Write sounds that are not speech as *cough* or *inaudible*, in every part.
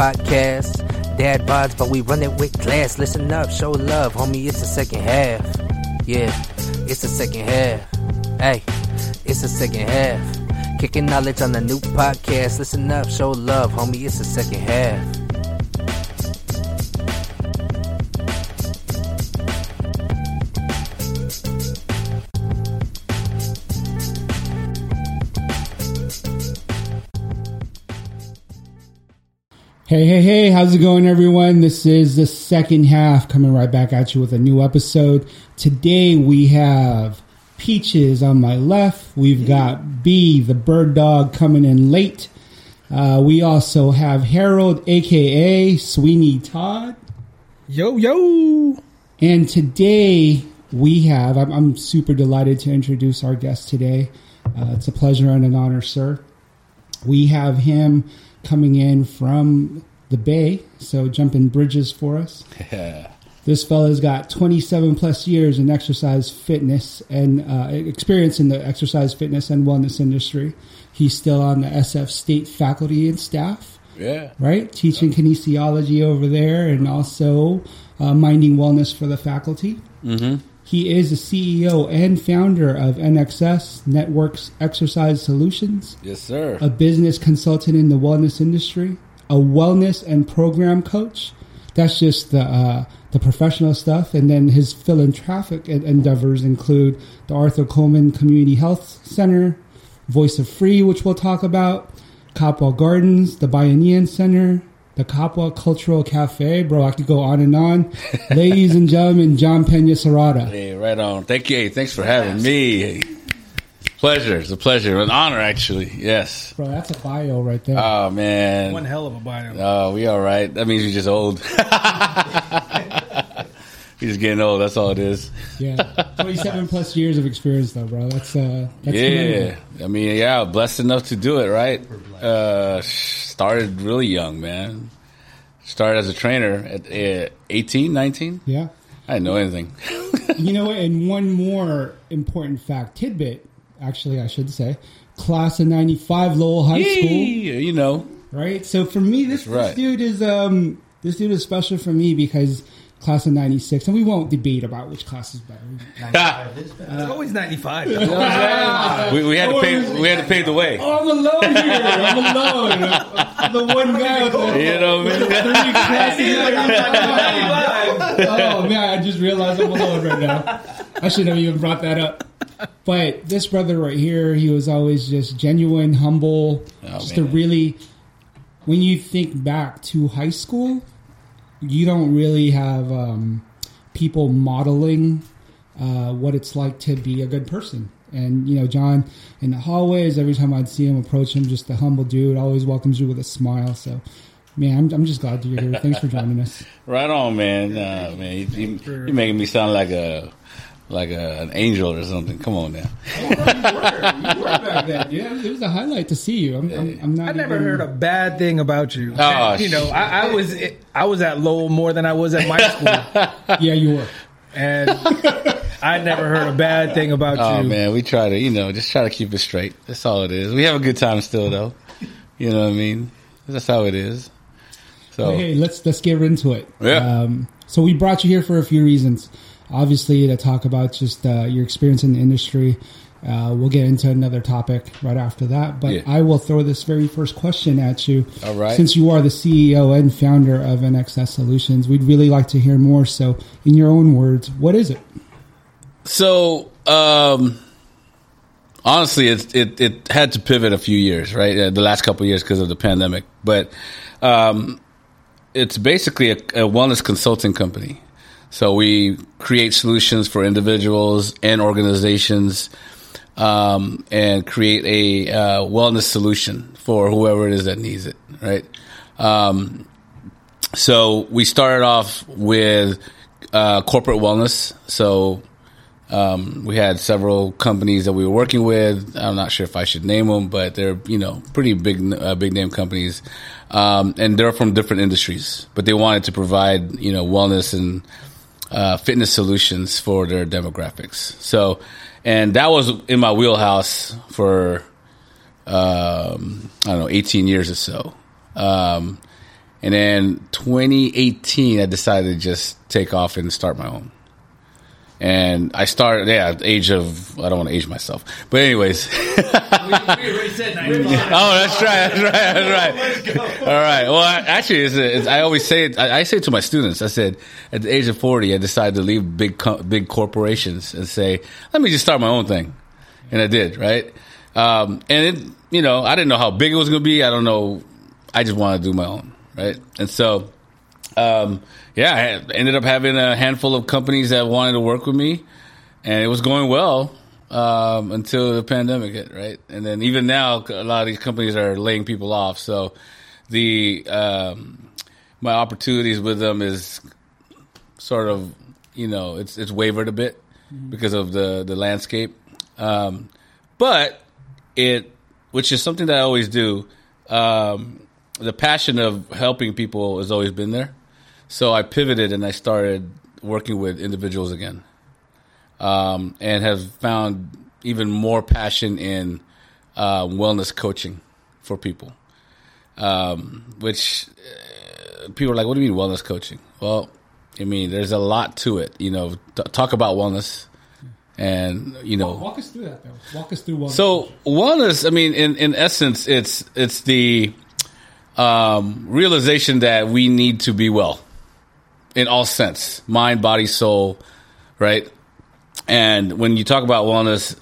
podcast. Dad vibes, but we run it with class. Listen up, show love, homie. It's the second half. Yeah, it's the second half. Hey, it's the second half. Kicking knowledge on the new podcast. Listen up, show love, homie. It's the second half. Hey, hey, hey, how's it going, everyone? This is the second half coming right back at you with a new episode. Today we have Peaches on my left. We've got B, the Birddawg, coming in late. Uh, we also have Harold, aka Sweeney Todd. Yo, yo. And today we have, I'm, I'm super delighted to introduce our guest today. Uh, it's a pleasure and an honor, sir. We have him coming in from the Bay, so jumping bridges for us. This fella's got 27 plus years in exercise fitness and uh, experience in the exercise fitness and wellness industry. He's still on the SF state faculty and staff, Yeah. right? Teaching kinesiology over there and also uh, minding wellness for the faculty. He is the CEO and founder of NXS Networks Exercise Solutions Yes, sir. a business consultant in the wellness industry, a wellness and program coach. That's just the uh, the professional stuff, and then his philanthropic en- endeavors include the Arthur Coleman Community Health Center, Voice of Free, which we'll talk about, Kapwa Gardens, the Bayanihan Center, the Kapwa Cultural Cafe. Bro, I could go on and on. *laughs* Ladies and gentlemen, John Penacerrada. hey, right on. Thank you. Hey, thanks for having me. Hey. Pleasure. It's a pleasure. An honor, actually. Yes. Bro, that's a bio right there. Oh, man. One hell of a bio. Oh, we all right. That means you're just old. *laughs* You're just getting old. That's all it is. yeah, twenty-seven *laughs* plus years of experience, though, bro. That's uh, that's Yeah. commendable. I mean, yeah, blessed enough to do it, right? Uh, started really young, man. Started as a trainer at uh, 18, 19. yeah. I didn't know anything. *laughs* You know? And one more important fact tidbit, actually, I should say, class of '95, Lowell High School, you know. right? So for me, this, right. this dude is um, this dude is special for me because class of '96, and we won't debate about which class is better. *laughs* Ah. *laughs* It's always 95. we, we had to pay. We had to pay the way. Oh, I'm alone here. I'm alone. I'm *laughs* the one guy with the You know what I mean? three classes. oh man, I just realized I'm alone right now. I shouldn't have even brought that up. But this brother right here, he was always just genuine, humble, Oh, just a really. When you think back to high school, you don't really have um, people modeling uh, what it's like to be a good person. And you know, John in the hallways, every time I'd see him, approach him, just a humble dude, always welcomes you with a smile. So, man, I'm, I'm just glad you're here. Thanks for joining us. *laughs* Right on, man. Uh, man, you, you, you're making me sound like a like a, an angel or something. Come on now. you were back then. Yeah, it was a highlight to see you. I'm, I'm, I'm not. I never even- heard a bad thing about you. Oh, you know, I, I was I was at Lowell more than I was at my school, *laughs* Yeah, you were. and I never heard a bad thing about Oh you. man, we try to you know just try to keep it straight. That's all it is. We have a good time still though. You know what I mean? That's how it is. So Hey, let's let's get into it. Yeah. Um, so we brought you here for a few reasons. Obviously, to talk about just uh, your experience in the industry. Uh, we'll get into another topic right after that, but Yeah. I will throw this very first question at you. All right. Since you are the CEO and founder of NXS Solutions, we'd really like to hear more. So, in your own words, what is it? So, um, honestly, it, it it had to pivot a few years, right? Uh, the last couple of years because of the pandemic, but um, it's basically a, a wellness consulting company. So we create solutions for individuals and organizations, um, and create a uh, wellness solution for whoever it is that needs it, right? Um, so we started off with uh, corporate wellness. So um, we had several companies that we were working with. I'm not sure if I should name them, but they're you know pretty big uh, big name companies, um, and they're from different industries. But they wanted to provide you know wellness and uh, fitness solutions for their demographics. So, and that was in my wheelhouse for um, I don't know 18 years or so. Um, And then 2018, I decided to just take off and start my own. And I started, yeah, at the age of, I don't want to age myself. But, anyways. *laughs* *laughs* Oh, that's right. That's right. That's right. All right. Well, I- actually, it's, it's, I always say it. I, I say it to my students. I said, at the age of forty, I decided to leave big co- big corporations and say, let me just start my own thing, and I did. Right. Um, and it, you know, I didn't know how big it was going to be. I don't know. I just wanted to do my own. Right. And so, um, yeah, I ended up having a handful of companies that wanted to work with me, and it was going well um, until the pandemic hit, right? And then even now, a lot of these companies are laying people off. So the um, my opportunities with them is sort of you know it's it's wavered a bit because of the the landscape, um, but it which is something that I always do. Um, the passion of helping people has always been there. So I pivoted and I started working with individuals again um, and have found even more passion in uh, wellness coaching for people. Um, which uh, people are like, what do you mean wellness coaching? Well, I mean, there's a lot to it. You know, t- talk about wellness, and you know, Walk us through that, though. Walk us through one. so wellness, I mean, in, in essence, it's it's the um, realization that we need to be well in all sense, mind, body, soul, right? And when you talk about wellness,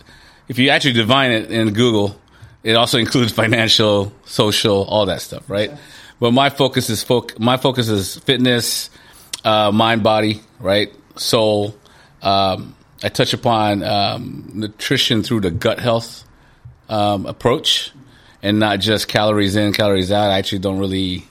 if you actually define it in Google, it also *laughs* includes financial, social, all that stuff, right? But my focus is foc- my focus is fitness, uh, mind, body, right, soul. Um, I touch upon um, nutrition through the gut health um, approach, and not just calories in, calories out. I actually don't really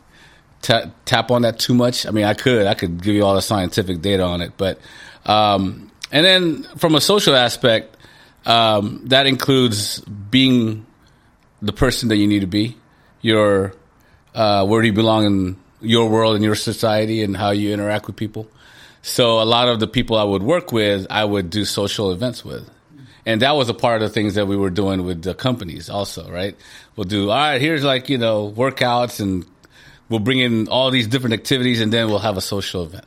ta- tap on that too much. I mean, I could, I could give you all the scientific data on it, but um, and then from a social aspect, um, that includes being the person that you need to be, your uh, where do you belong in your world and your society, and how you interact with people. So a lot of the people I would work with, I would do social events with. And that was a part of the things that we were doing with the companies also, right? We'll do, all right, here's like, you know, workouts and we'll bring in all these different activities and then we'll have a social event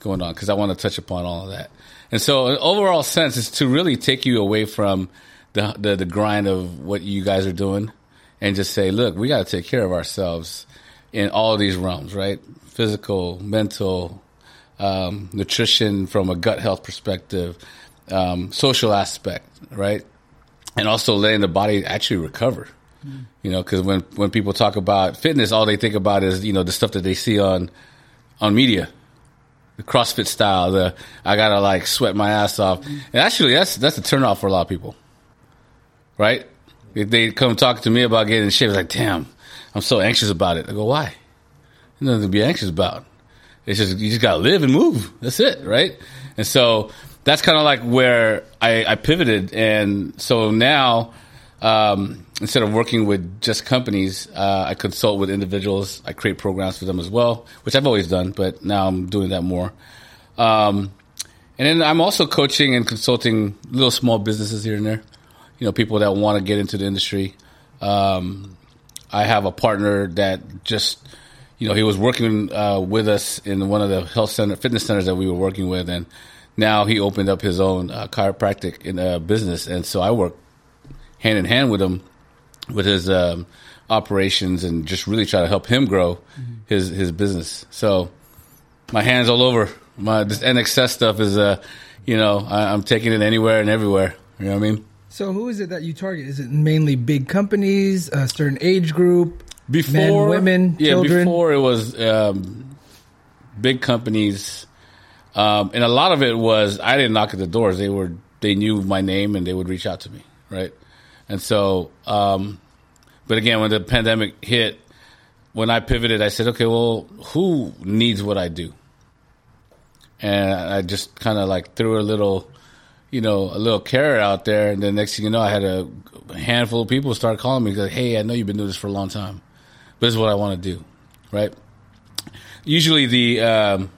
going on because I want to touch upon all of that. And so an overall sense is to really take you away from the, the, the grind of what you guys are doing and just say, look, we got to take care of ourselves in all these realms, right? Physical, mental, um, nutrition from a gut health perspective, um, social aspect, right? And also letting the body actually recover. You know, because when, when people talk about fitness, all they think about is, you know, the stuff that they see on, on media the CrossFit style, the I gotta like sweat my ass off. And actually, that's that's a turnoff for a lot of people, right? If they come talk to me about getting in shape, like, damn, I'm so anxious about it. I go, why? There's nothing to be anxious about. It's just you just gotta live and move. That's it, right? And so that's kind of like where I, I pivoted, and so now um, instead of working with just companies, uh, I consult with individuals. I create programs for them as well, which I've always done, but now I'm doing that more. Um, and then I'm also coaching and consulting little small businesses here and there. You know, people that want to get into the industry. Um, I have a partner that just, you know, he was working uh, with us in one of the health center, fitness centers that we were working with, and now he opened up his own uh, chiropractic in, business, and so I work hand in hand with him with his um, operations and just really try to help him grow his his business. So my hands all over. My this NXS stuff is uh, you know, I, I'm taking it anywhere and everywhere. You know what I mean? So who is it that you target? Is it mainly big companies, a certain age group? Before Men, women, yeah, children? before it was um, big companies, um, and a lot of it was I didn't knock at the doors. They were they knew my name and they would reach out to me, right? And so, um, but again, when the pandemic hit, when I pivoted, I said, okay, well, who needs what I do? And I just kind of like threw a little, you know, a little carrot out there. And then next thing you know, I had a handful of people start calling me like, hey, I know you've been doing this for a long time, but this is what I want to do, right? Usually the um,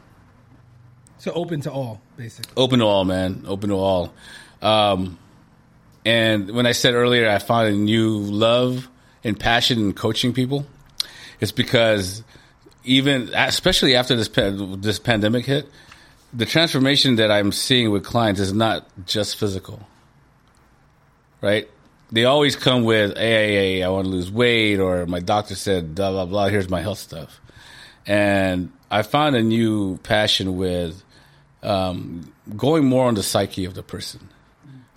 So open to all, basically. open to all, man, open to all. Um, and when I said earlier, I found a new love and passion in coaching people. It's because even especially after this this pandemic hit, the transformation that I'm seeing with clients is not just physical. Right? They always come with, hey, hey, I want to lose weight, or my doctor said, blah, blah, blah, here's my health stuff. And I found a new passion with um, going more on the psyche of the person.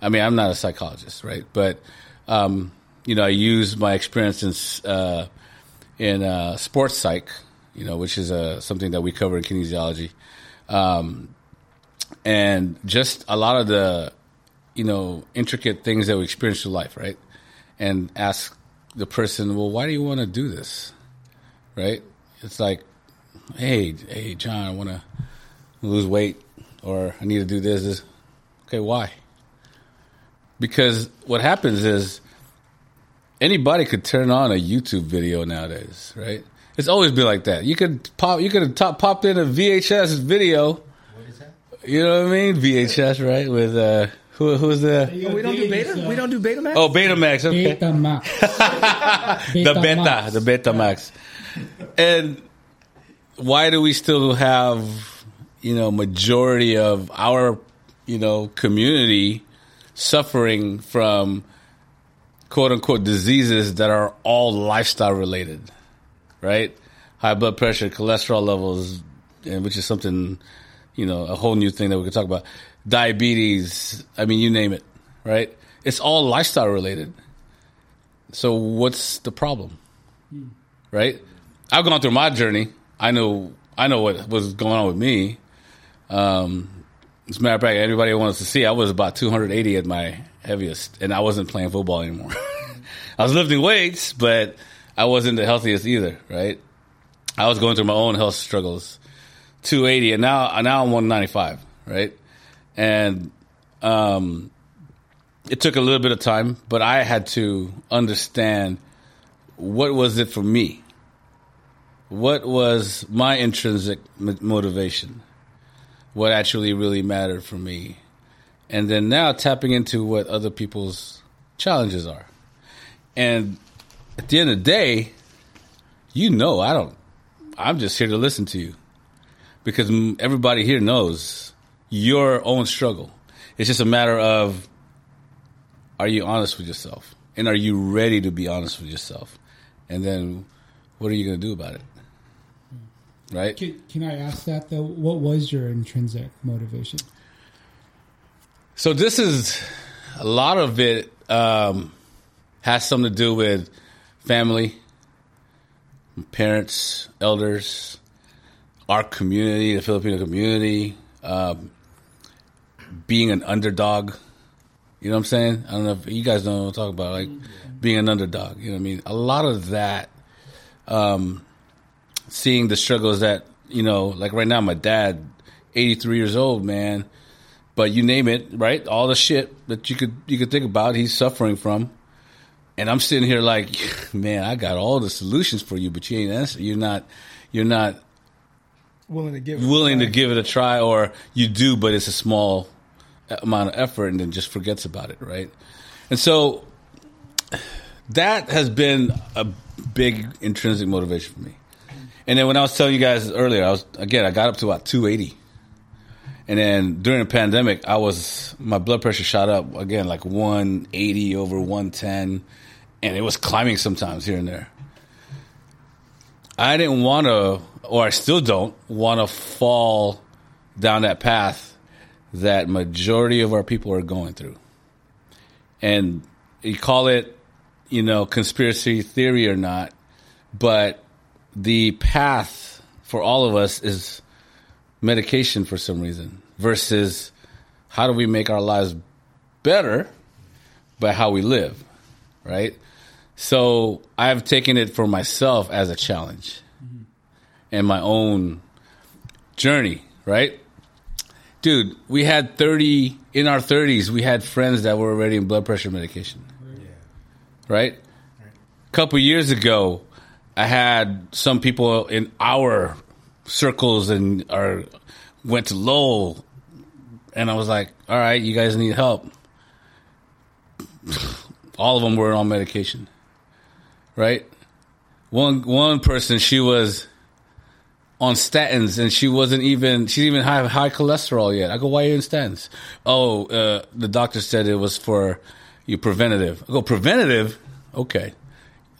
I mean, I'm not a psychologist, right? But, um, you know, I use my experience in, uh, in uh, sports psych, you know, which is uh, something that we cover in kinesiology. Um, and just a lot of the you know intricate things that we experience through life, right? And ask the person, well, why do you want to do this, right? It's like, hey, hey, John, I want to lose weight, or I need to do this. this. Okay, why? Because what happens is anybody could turn on a YouTube video nowadays, right? It's always been like that. You could pop, you could have top, popped in a VHS video. What is that? You know what I mean? VHS, right? With uh, who who's the Oh, we don't do beta. We don't do Betamax. oh Betamax? Okay, Beta Max. *laughs* the beta, Max. the Betamax. And why do we still have you know majority of our you know community suffering from quote unquote diseases that are all lifestyle related, right? High blood pressure, cholesterol levels, and which is something you know, a whole new thing that we could talk about. Diabetes, I mean, you name it, right? It's all lifestyle related. So what's the problem? Right? I've gone through my journey. I know I know what was going on with me. Um, as a matter of fact, everybody wants to see, I was about 280 at my heaviest, and I wasn't playing football anymore. *laughs* I was lifting weights, but I wasn't the healthiest either, right? I was going through my own health struggles. 280 and now now I'm 195, right? And um it took a little bit of time, but I had to understand what was it for me? What was my intrinsic motivation? What actually really mattered for me? And then now tapping into what other people's challenges are. And at the end of the day, you know, I don't I'm just here to listen to you because everybody here knows your own struggle. It's just a matter of are you honest with yourself? And are you ready to be honest with yourself? And then what are you going to do about it? Right? Can, can I ask that though? What was your intrinsic motivation? So this is a lot of it um, has something to do with family, parents, elders, our community, the Filipino community, um, being an underdog. You know what I'm saying? I don't know if you guys know what I'm talking about, like being an underdog. You know what I mean? A lot of that, um, seeing the struggles that, you know, like right now, my dad, 83 years old, man, but you name it, right? All the shit that you could, you could think about, he's suffering from. And I'm sitting here like, *laughs* man, I got all the solutions for you, but you ain't answer. You're not, you're not willing to give. willing to give it a try, or you do, but it's a small amount of effort, and then just forgets about it, right? And so that has been a big intrinsic motivation for me. And then when I was telling you guys earlier, I was again, I got up to about 280. And then during the pandemic, I was my blood pressure shot up again like 180 over 110, and it was climbing sometimes here and there. I didn't want to, or I still don't want to fall down that path that majority of our people are going through. And you call it, you know, conspiracy theory or not, but the path for all of us is medication for some reason versus how do we make our lives better by how we live, right? So I've taken it for myself as a challenge and my own journey, right? Dude, we had 30, in our 30s, we had friends that were already in blood pressure medication, right? A couple years ago, I had some people in our circles and are went to Lowell, and I was like, "All right, you guys need help." *sighs* All of them were on medication, right? One one person, she was on statins and she wasn't even she didn't even have high cholesterol yet. I go, why are you in statins? Oh, uh, the doctor said it was for you preventative. I go, preventative? Okay.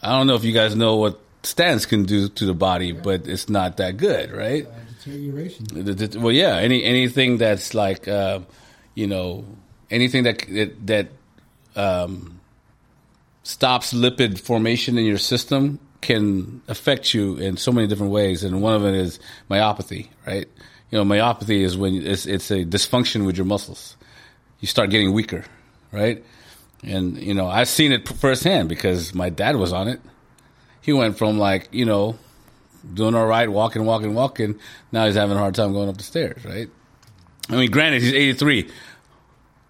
I don't know if you guys know what statins can do to the body, but it's not that good, right? Deterioration. The- the- Well, yeah, any anything that's like, uh, you know, anything that that, that um, stops lipid formation in your system can affect you in so many different ways, and one of it is myopathy, right? You know, myopathy is when it's it's a dysfunction with your muscles. You start getting weaker, right? And you know, I've seen it firsthand because my dad was on it. He went from like you know doing all right, walking, walking, walking. Now he's having a hard time going up the stairs, right? I mean, granted, he's 83.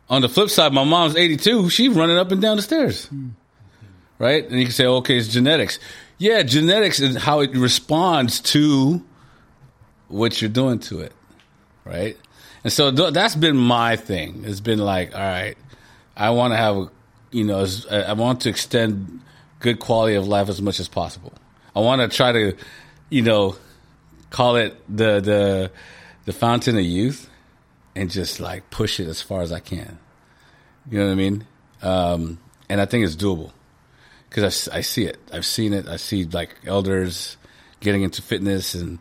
On the flip side, my mom's 82. She's running up and down the stairs, right? And you can say, okay, it's genetics. Yeah, genetics is how it responds to what you're doing to it, right? And so th- that's been my thing. It's been like, all right, I want to have, a, you know, I want to extend good quality of life as much as possible. I want to try to, you know, call it the the the fountain of youth, and just like push it as far as I can. You know what I mean? Um, and I think it's doable because I, I see it. I've seen it. I see like elders getting into fitness and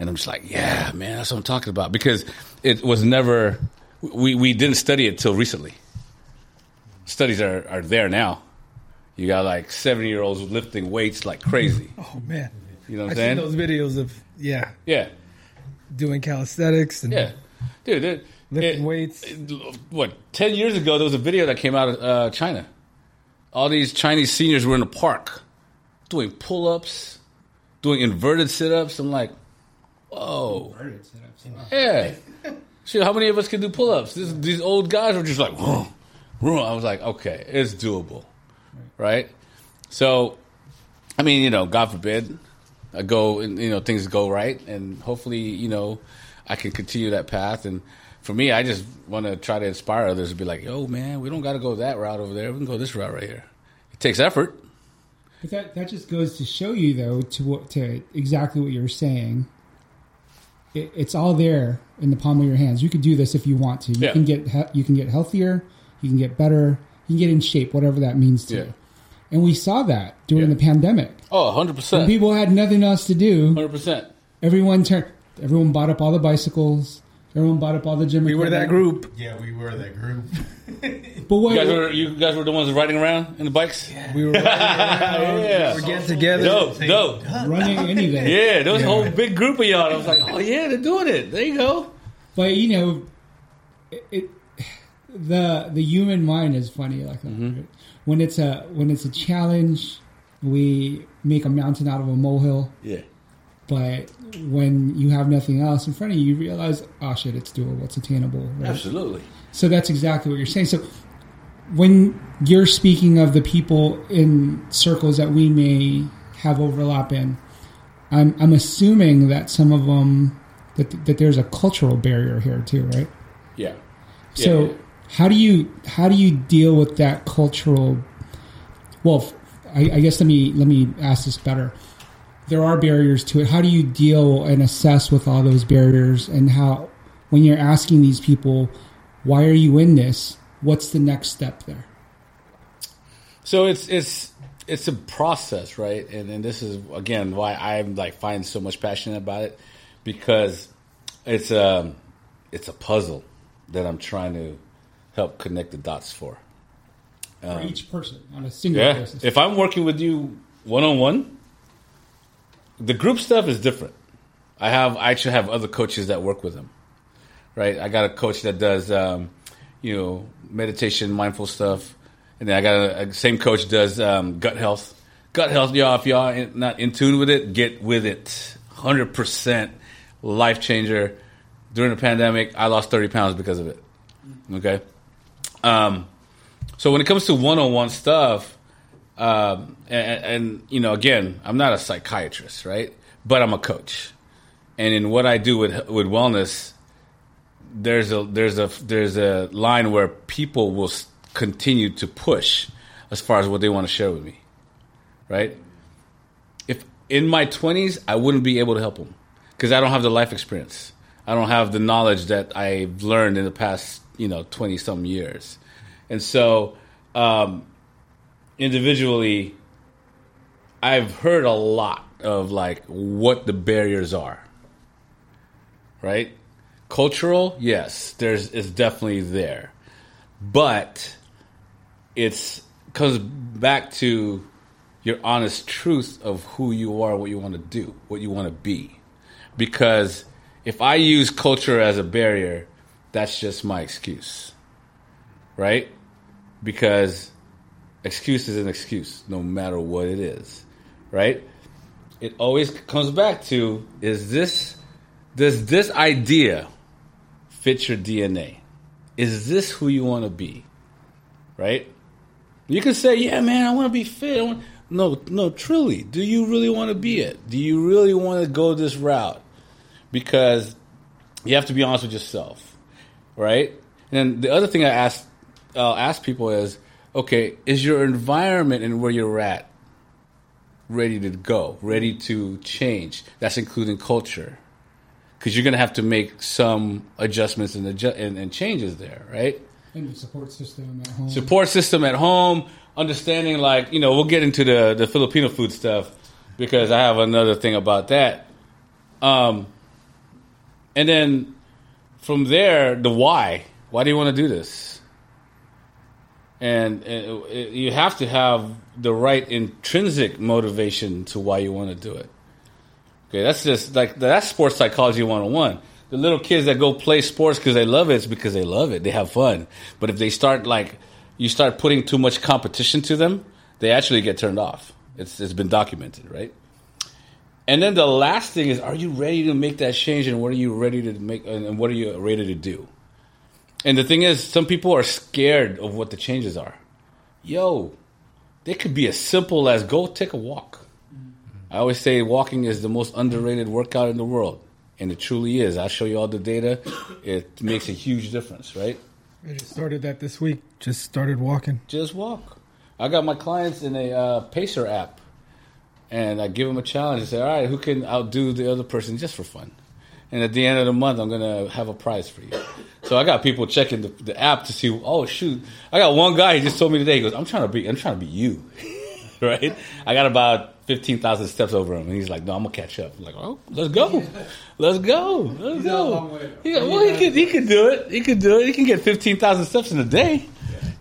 and I'm just like, yeah, man, that's what I'm talking about because it was never we we didn't study it till recently. Studies are are there now. You got like 70 year olds lifting weights like crazy. *laughs* Oh man, You know what I'm I've saying? seen those videos of yeah Yeah, doing calisthenics and yeah, dude. It, lifting it- weights. it- what ten years ago there was a video that came out of uh, China. All these Chinese seniors were in the park doing pull ups, doing inverted sit ups. I'm like, whoa, yeah. *laughs* Shit, how many of us can do pull ups? These old guys were just like, whoa, *laughs* whoa. I was like, okay, it's doable, right? So, I mean, you know, God forbid, I go and you know things go right, and hopefully, you know, I can continue that path. And for me, I just want to try to inspire others to be like, "Yo, man, we don't got to go that route over there. We can go this route right here." It takes effort. But that that just goes to show you, though, to what to exactly what you're saying. It, it's all there in the palm of your hands. You can do this if you want to. You Yeah. can get you can get healthier. You can get better. You can get in shape, whatever that means to Yeah. you. And we saw that during Yeah. the pandemic. Oh, 100 When percent, people had nothing else to do. hundred percent. Everyone turned. Everyone bought up all the bicycles. Everyone bought up all the gym. We were that group. Yeah, we were that group. *laughs* But what? You guys were you guys were the ones riding around in the bikes. We were riding around. *laughs* Yeah. We were getting together. Dope, dope. running anything. Yeah, there was a whole big group of y'all. I was like, oh yeah, they're doing it. There you go. But you know, it, it *sighs* the the human mind is funny like that. Mm-hmm. right? When it's a when it's a challenge, we make a mountain out of a molehill. Yeah. But when you have nothing else in front of you, you realize, oh shit, it's doable, it's attainable. Right? Absolutely. So that's exactly what you're saying. So when you're speaking of the people in circles that we may have overlap in, I'm I'm assuming that some of them that that there's a cultural barrier here too, right? Yeah. So Yeah. How do you how do you deal with that cultural? Well, I, I guess let me let me ask this better. There are barriers to it. How do you deal and assess with all those barriers, and how when you're asking these people, why are you in this? What's the next step there? So it's it's it's a process, right? And and this is again why I'm like find so much passion about it because it's a it's a puzzle that I'm trying to help connect the dots for. For each person on a single Yeah. basis. If I'm working with you one on one, the group stuff is different. I have I actually have other coaches that work with them. Right? I got a coach that does um, you know, meditation, mindful stuff. And then I got a, same coach does um, gut health. Gut health, y'all, if y'all in, not in tune with it, get with it. 100% life changer. During the pandemic, I lost 30 pounds because of it. Okay? Um, so when it comes to one-on-one stuff, um, and, and you know, again, I'm not a psychiatrist, right? But I'm a coach, and in what I do with with wellness, there's a there's a there's a line where people will continue to push as far as what they want to share with me, right? If in my 20s, I wouldn't be able to help them because I don't have the life experience. I don't have the knowledge that I've learned in the past, you know, twenty some years, and so um, individually, I've heard a lot of like what the barriers are. Right, cultural, yes, there's it's definitely there, but it's comes back to your honest truth of who you are, what you want to do, what you want to be. Because if I use culture as a barrier, that's just my excuse. Right? Because excuse is an excuse, no matter what it is. Right? It always comes back to is this does this idea fit your DNA? Is this who you want to be? Right? You can say, "Yeah, man, I want to be fit." No, no, truly, do you really want to be it? Do you really want to go this route? Because you have to be honest with yourself, right? And the other thing I ask, I'll ask people is, okay, is your environment and where you're at ready to go, ready to change? That's including culture, because you're going to have to make some adjustments and, and, and changes there, right? And the support system at home. support system at home, understanding like you know we'll get into the the Filipino food stuff because I have another thing about that. Um, and then from there, the why. Why do you want to do this? And uh, it, you have to have the right intrinsic motivation to why you want to do it. Okay, that's just like that's sports psychology 101 the little kids that go play sports because they love it, it's because they love it. They have fun. But if they start like you start putting too much competition to them, they actually get turned off. It's it's been documented, right? And then the last thing is, are you ready to make that change, and what are you ready to make, and what are you ready to do? And the thing is, some people are scared of what the changes are. Yo, they could be as simple as go take a walk. I always say walking is the most underrated workout in the world and it truly is. I'll show you all the data. It makes a huge difference, right? I just started that this week. Just started walking. Just walk. I got my clients in a uh, Pacer app, and I give them a challenge. I say, "All right, who can outdo the other person just for fun?" And at the end of the month, I'm gonna have a prize for you. So I got people checking the, the app to see. Oh shoot! I got one guy. He just told me today. He goes, "I'm trying to be. I'm trying to be you." *laughs* right? I got about fifteen thousand steps over him, and he's like, "No, I'm gonna catch up." I'm like, "Oh, let's go, let's go, let's He's go." got a long way. He well, he can he can do it. He can do it. He can get fifteen thousand steps in a day.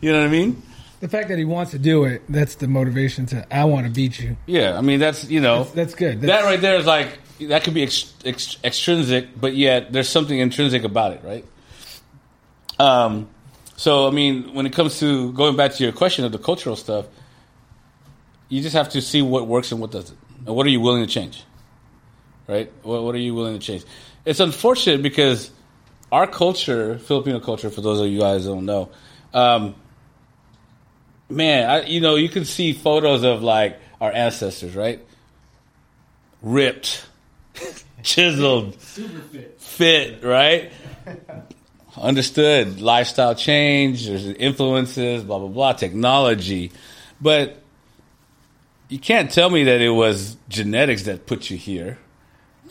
You know what I mean? The fact that he wants to do it, that's the motivation to, I want to beat you. Yeah, I mean that's you know That's good. that right there is like that could be ex, ex, extrinsic, but yet there's something intrinsic about it, right? Um, so I mean, when it comes to going back to your question of the cultural stuff, you just have to see what works and what doesn't, and what are you willing to change, right? What, what are you willing to change? It's unfortunate because our culture, Filipino culture, for those of you guys who don't know, um, man, I, you know, you can see photos of like our ancestors, right? Ripped, *laughs* chiseled, Super fit. fit, right? Understood. Lifestyle change, there's influences, blah, blah, blah, technology. But you can't tell me that it was genetics that put you here.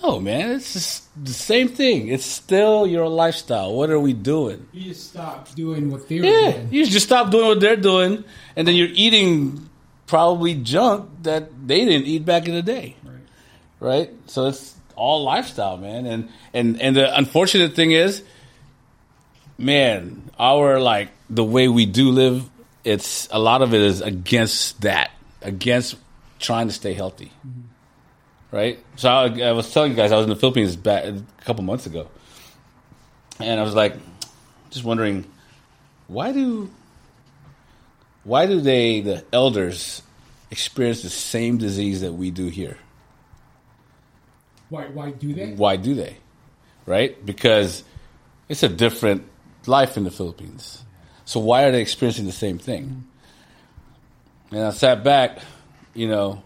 No, man, it's just the same thing. It's still your lifestyle. What are we doing? You just stop doing what they were Yeah, doing. you just stop doing what they're doing, and then you're eating probably junk that they didn't eat back in the day Right. right? So it's all lifestyle, man. And and and the unfortunate thing is, man, our like the way we do live, it's a lot of it is against that, against trying to stay healthy, mm-hmm. Right? So I, I was telling you guys I was in the Philippines back a couple months ago, and I was like, just wondering, why do why do they the elders experience the same disease that we do here? Why? Why do they? why do they? Right? Because it's a different life in the Philippines. So why are they experiencing the same thing? And I sat back, you know,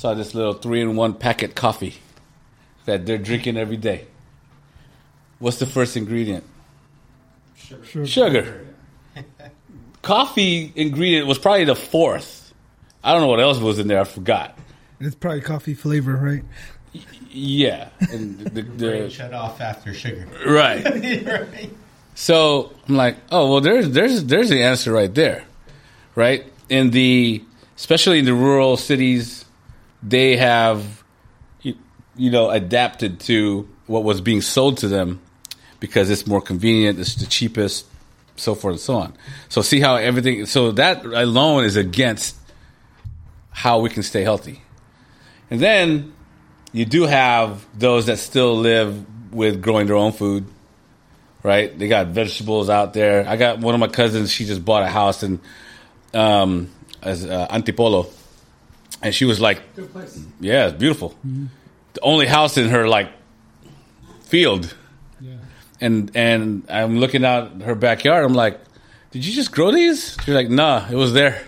saw this little three in one packet coffee that they're drinking every day. What's the first ingredient? Sure. Sugar. *laughs* Coffee ingredient was probably the fourth. I don't know what else was in there. I forgot. It's probably coffee flavor, right? Yeah, and the, Brain the, shut off after sugar. right. *laughs* right. So I'm like, oh well, there's there's there's the answer right there, right? In the especially in the rural cities, they have you, know adapted to what was being sold to them because it's more convenient, it's the cheapest, so forth and so on. So see how everything. So that alone is against how we can stay healthy, and then you do have those that still live with growing their own food right? They got vegetables out there. I got one of my cousins. She just bought a house in um, as uh, Antipolo, and she was like. "Yeah, it's beautiful." Mm-hmm. The only house in her like field, Yeah. and and I'm looking out her backyard. I'm like, "Did you just grow these?" She's like, "Nah, it was there."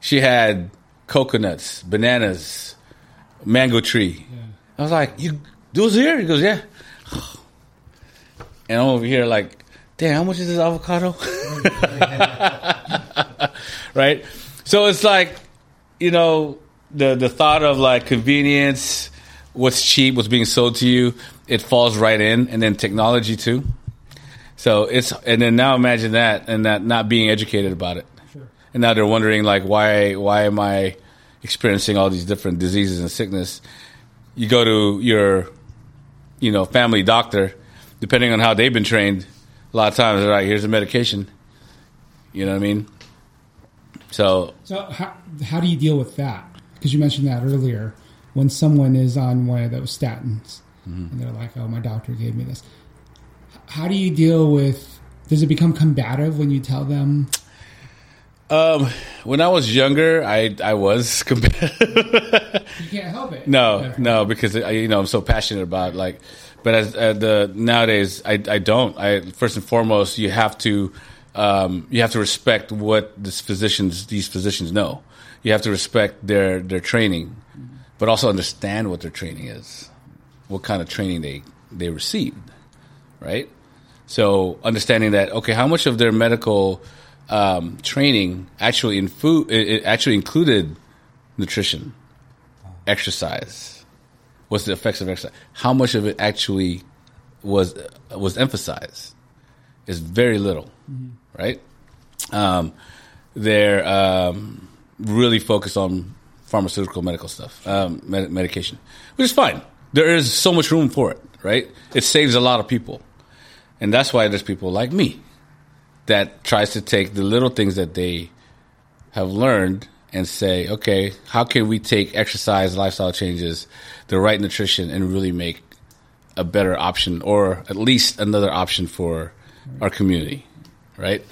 She had coconuts, bananas, mango tree. I was like, "You those here?" He goes, "Yeah." And I'm over here like, "Damn, how much is this avocado?" *laughs* *laughs* right? So it's like, you know, the the thought of like convenience, what's cheap, what's being sold to you, it falls right in, and then technology too. So it's and then now imagine that and that not being educated about it, Sure. and now they're wondering like why why am I experiencing all these different diseases and sickness? You go to your, you know, family doctor, depending on how they've been trained. A lot of times they're like, "Here's the medication." You know what I mean? So So how how do you deal with that? Because you mentioned that earlier. When someone is on one of those statins, Mm-hmm. and they're like, "Oh, my doctor gave me this." How do you deal with? Does it become combative when you tell them? Um, when I was younger, I I was *laughs* competitive. You can't help it. no, no, because I, you know I'm so passionate about like, but as uh, the nowadays I I don't. I first and foremost you have to um, you have to respect what these physicians these physicians know. You have to respect their their training, but also understand what their training is, what kind of training they they received, right? So understanding that okay, how much of their medical um, training actually in food it, actually included nutrition, exercise. What's the effects of exercise? How much of it actually was was emphasized? Is very little, right? Um, they're um, really focused on pharmaceutical medical stuff, um, med- medication, which is fine. There is so much room for it, right? It saves a lot of people, and that's why there's people like me that tries to take the little things that they have learned and say, okay, how can we take exercise, lifestyle changes, the right nutrition, and really make a better option, or at least another option for our community, right?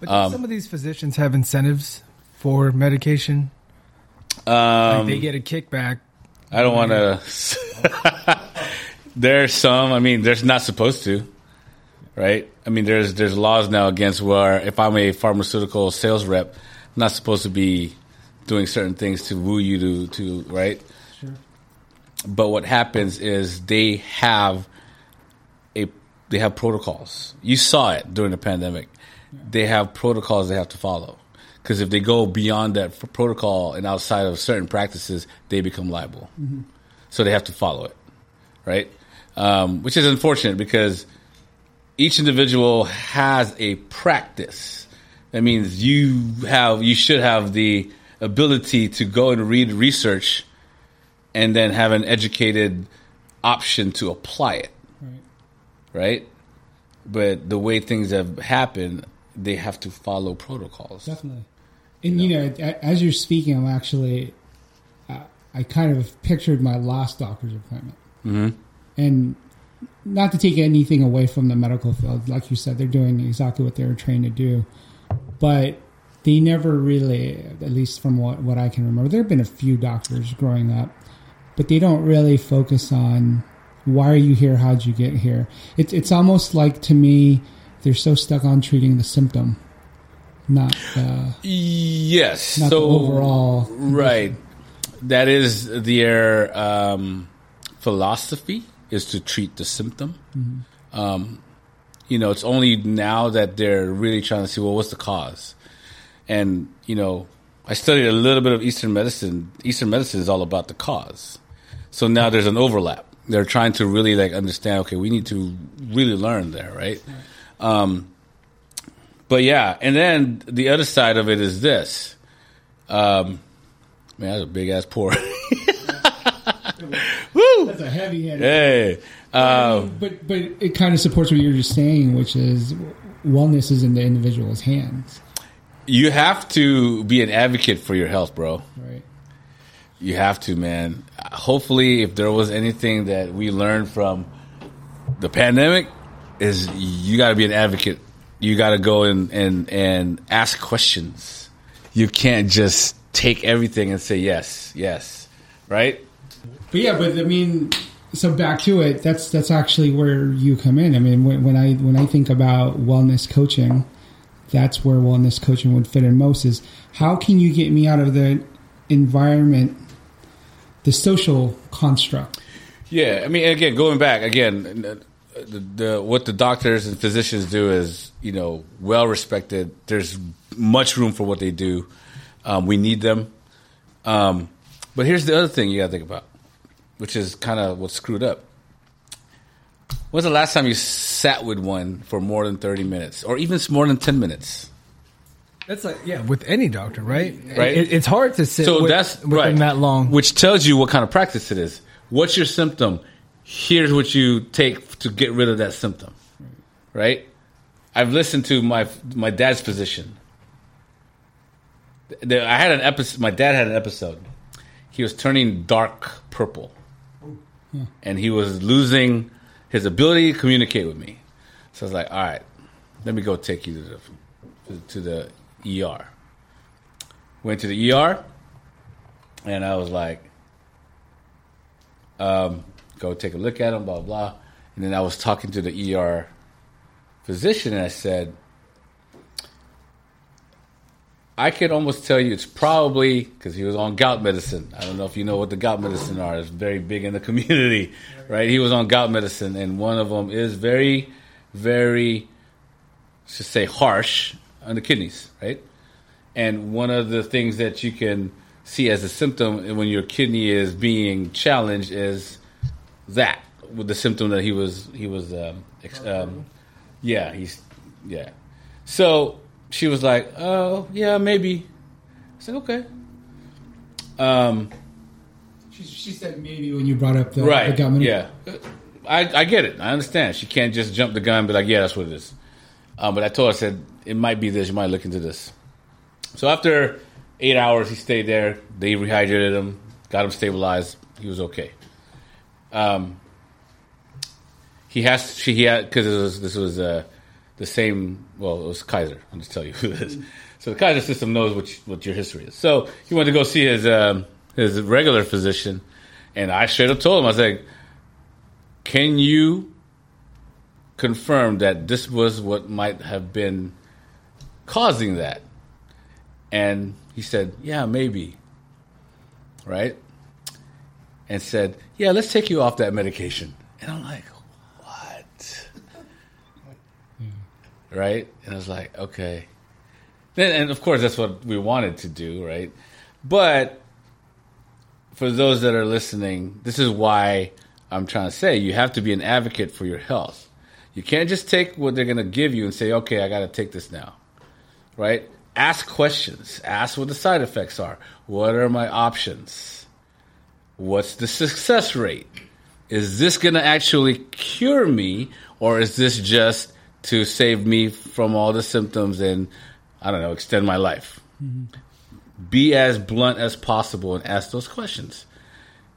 But Um, some of these physicians have incentives for medication. Um, Like they get a kickback. I don't want to. *laughs* there's some. I mean, there's not supposed to, right? I mean, there's there's laws now against where if I'm a pharmaceutical sales rep, I'm not supposed to be doing certain things to woo you to to right. Sure. But what happens is they have a they have protocols. You saw it during the pandemic. They have protocols they have to follow. Because if they go beyond that protocol and outside of certain practices, they become liable. So they have to follow it, right? Um, which is unfortunate because each individual has a practice. That means you have you should have the ability to go and read research and then have an educated option to apply it, Right. right? But the way things have happened, they have to follow protocols. Definitely. And you know, a- as you're speaking, I'm actually, uh, I kind of pictured my last doctor's appointment, mm-hmm. and not to take anything away from the medical field, like you said, they're doing exactly what they were trained to do, but they never really, at least from what what I can remember, there have been a few doctors growing up, but they don't really focus on why are you here, how'd you get here. It's it's almost like to me, they're so stuck on treating the symptom not uh, Yes. not so the overall. right, that is their um, philosophy is to treat the symptom. Um, you know, it's only now that they're really trying to see well, what's the cause, and you know, I studied a little bit of Eastern medicine. Eastern medicine is all about the cause. So now there's an overlap. They're trying to really like understand. Okay, we need to really learn there, right? Um, but yeah, and then the other side of it is this. Um, man, that's a big ass pour. Woo! *laughs* That's a heavy head. Hey, uh, but but it kind of supports what you're just saying, which is wellness is in the individual's hands, you have to be an advocate for your health, bro. right? You have to, man. Hopefully, if there was anything that we learned from the pandemic, is you got to be an advocate. You got to go and, and and ask questions. You can't just take everything and say yes, yes, right? But yeah, but I mean, so back to it. That's that's actually where you come in. I mean, when, when I when I think about wellness coaching, that's where wellness coaching would fit in most. Is how can you get me out of the environment, the social construct? Yeah, I mean, again, going back again, the, the what the doctors and physicians do is you know well respected. There's much room for what they do. Um, we need them. Um, but here's the other thing you got to think about, which is kind of what's screwed up. When's the last time you sat with one for more than thirty minutes, or even more than ten minutes? That's like yeah, with any doctor, right? Right. It, it's hard to sit So with, that's with right. them that long. which tells you what kind of practice it is. What's your symptom? Here's what you take to get rid of that symptom. Right? I've listened to my my dad's. The- I had an episode. My dad had an episode. He was turning dark purple, and he was losing his ability to communicate with me. So I was like, "All right, let me go take you to the to the ER." Went to the ER, and I was like, um, "Go take a look at him." Blah blah. And then I was talking to the ER physician, and I said, I could almost tell you it's probably because he was on gout medicine. I don't know if you know what the gout medicine are. It's very big in the community, *laughs* right? He was on gout medicine, and one of them is very, very, let's just say, harsh on the kidneys, right? And one of the things that you can see as a symptom when your kidney is being challenged is that with the symptom that he was he was um, ex- um, yeah he's yeah. So she was like oh yeah maybe. I said okay. Um She, she said maybe when you brought up the right the government. yeah. I, I get it. I understand. She can't just jump the gun and be like yeah that's what it is. Um, but I told her I said it might be this. You might look into this. So after eight hours he stayed there. They rehydrated him got him stabilized. He was okay um, he has she he had because was, this was uh, the same. Well, it was Kaiser. I'll just tell you *laughs* who it is. So the Kaiser system knows what you, what your history is. So he went to go see his um, his regular physician, and I straight up told him I was like, "Can you confirm that this was what might have been causing that?" And he said, "Yeah, maybe." Right? And said, "Yeah, let's take you off that medication." And I'm like, "What?" Hmm. right? And I was like, okay. Then, and of course, that's what we wanted to do, right? But for those that are listening, this is why I'm trying to say you have to be an advocate for your health. You can't just take what they're going to give you and say, okay, I got to take this now, right? Ask questions. Ask what the side effects are. What are my options? What's the success rate? Is this going to actually cure me, or is this just to save me from all the symptoms and I don't know, extend my life. Mm-hmm. Be as blunt as possible and ask those questions.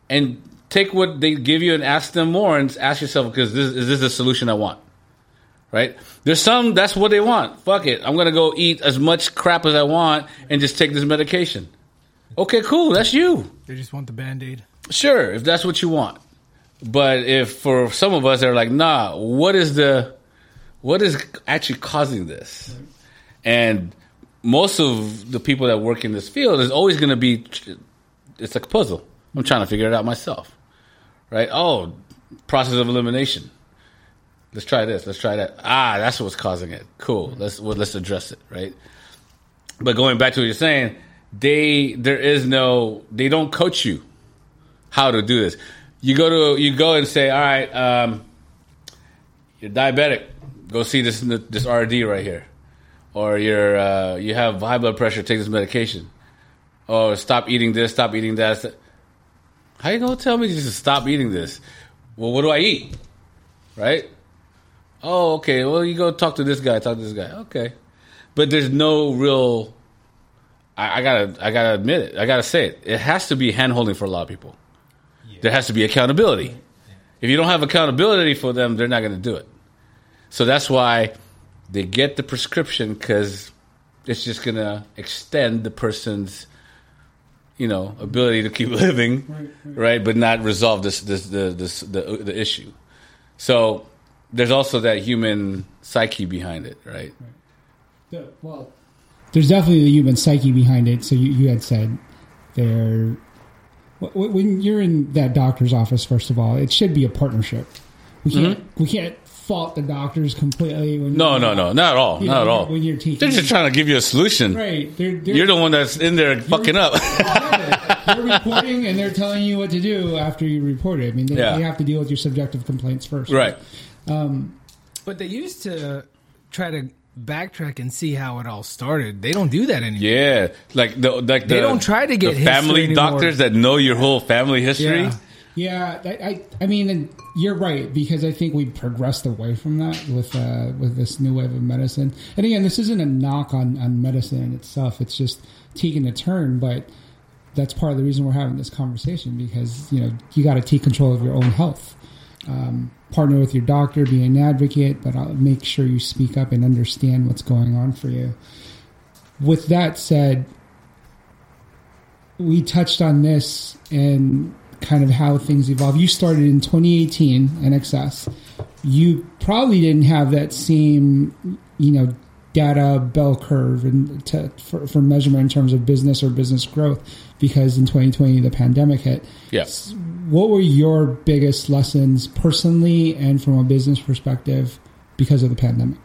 And take what they give you and ask them more and ask yourself, because this, is this the solution I want? Right? There's some, that's what they want. Fuck it. I'm going to go eat as much crap as I want and just take this medication. Okay, cool. That's you. They just want the band aid. Sure, if that's what you want. But if for some of us, they're like, nah, what is the, what is actually causing this? And most of the people that work in this field is always going to be, it's like a puzzle. I'm trying to figure it out myself, right? Oh, process of elimination. Let's try this. Let's try that. Ah, that's what's causing it. Cool. Let's well, let's address it, right? But going back to what you're saying, they there is no they don't coach you how to do this. you go to you go and say, all right, um, you're diabetic. Go see this this RD right here, or you're uh, you have high blood pressure. Take this medication. Or stop eating this. Stop eating that. How you gonna tell me just to stop eating this? Well, what do I eat? Right? Oh, okay. Well, you go talk to this guy. Talk to this guy. Okay, but there's no real. I, I gotta, I gotta admit it. I gotta say it. It has to be hand holding for a lot of people. There has to be accountability. If you don't have accountability for them, they're not going to do it. So that's why they get the prescription because it's just going to extend the person's, you know, ability to keep *laughs* living, right, right. but not resolve this, this, the, this, the, the issue. So there's also that human psyche behind it, right? right. The, well, there's definitely the human psyche behind it. So you, you had said there when you're in that doctor's office, first of all, it should be a partnership. We can't mm-hmm. we can't fault the doctors completely. no, no, no, not at all, not know, at all. When you're teaching, they're just trying to give you a solution. Right, they're, they're, you're the one that's in there fucking up. *laughs* they're reporting and they're telling you what to do after you report it. I mean, they, yeah. they have to deal with your subjective complaints first. Right. Um, but they used to try to backtrack and see how it all started. They don't do that anymore. Yeah, like the like they the, don't try to get family doctors that know your whole family history. Yeah. Yeah, I, I, I mean, you're right because I think we've progressed away from that with uh, with this new wave of medicine. And again, this isn't a knock on on medicine in itself; it's just taking a turn. But that's part of the reason we're having this conversation because you know you got to take control of your own health. Um, partner with your doctor, be an advocate, but I'll make sure you speak up and understand what's going on for you. With that said, we touched on this and kind of how things evolve. You started in 2018 NXS. You probably didn't have that same, you know, data bell curve and to, for, for measurement in terms of business or business growth because in 2020 the pandemic hit. Yes. What were your biggest lessons personally and from a business perspective because of the pandemic?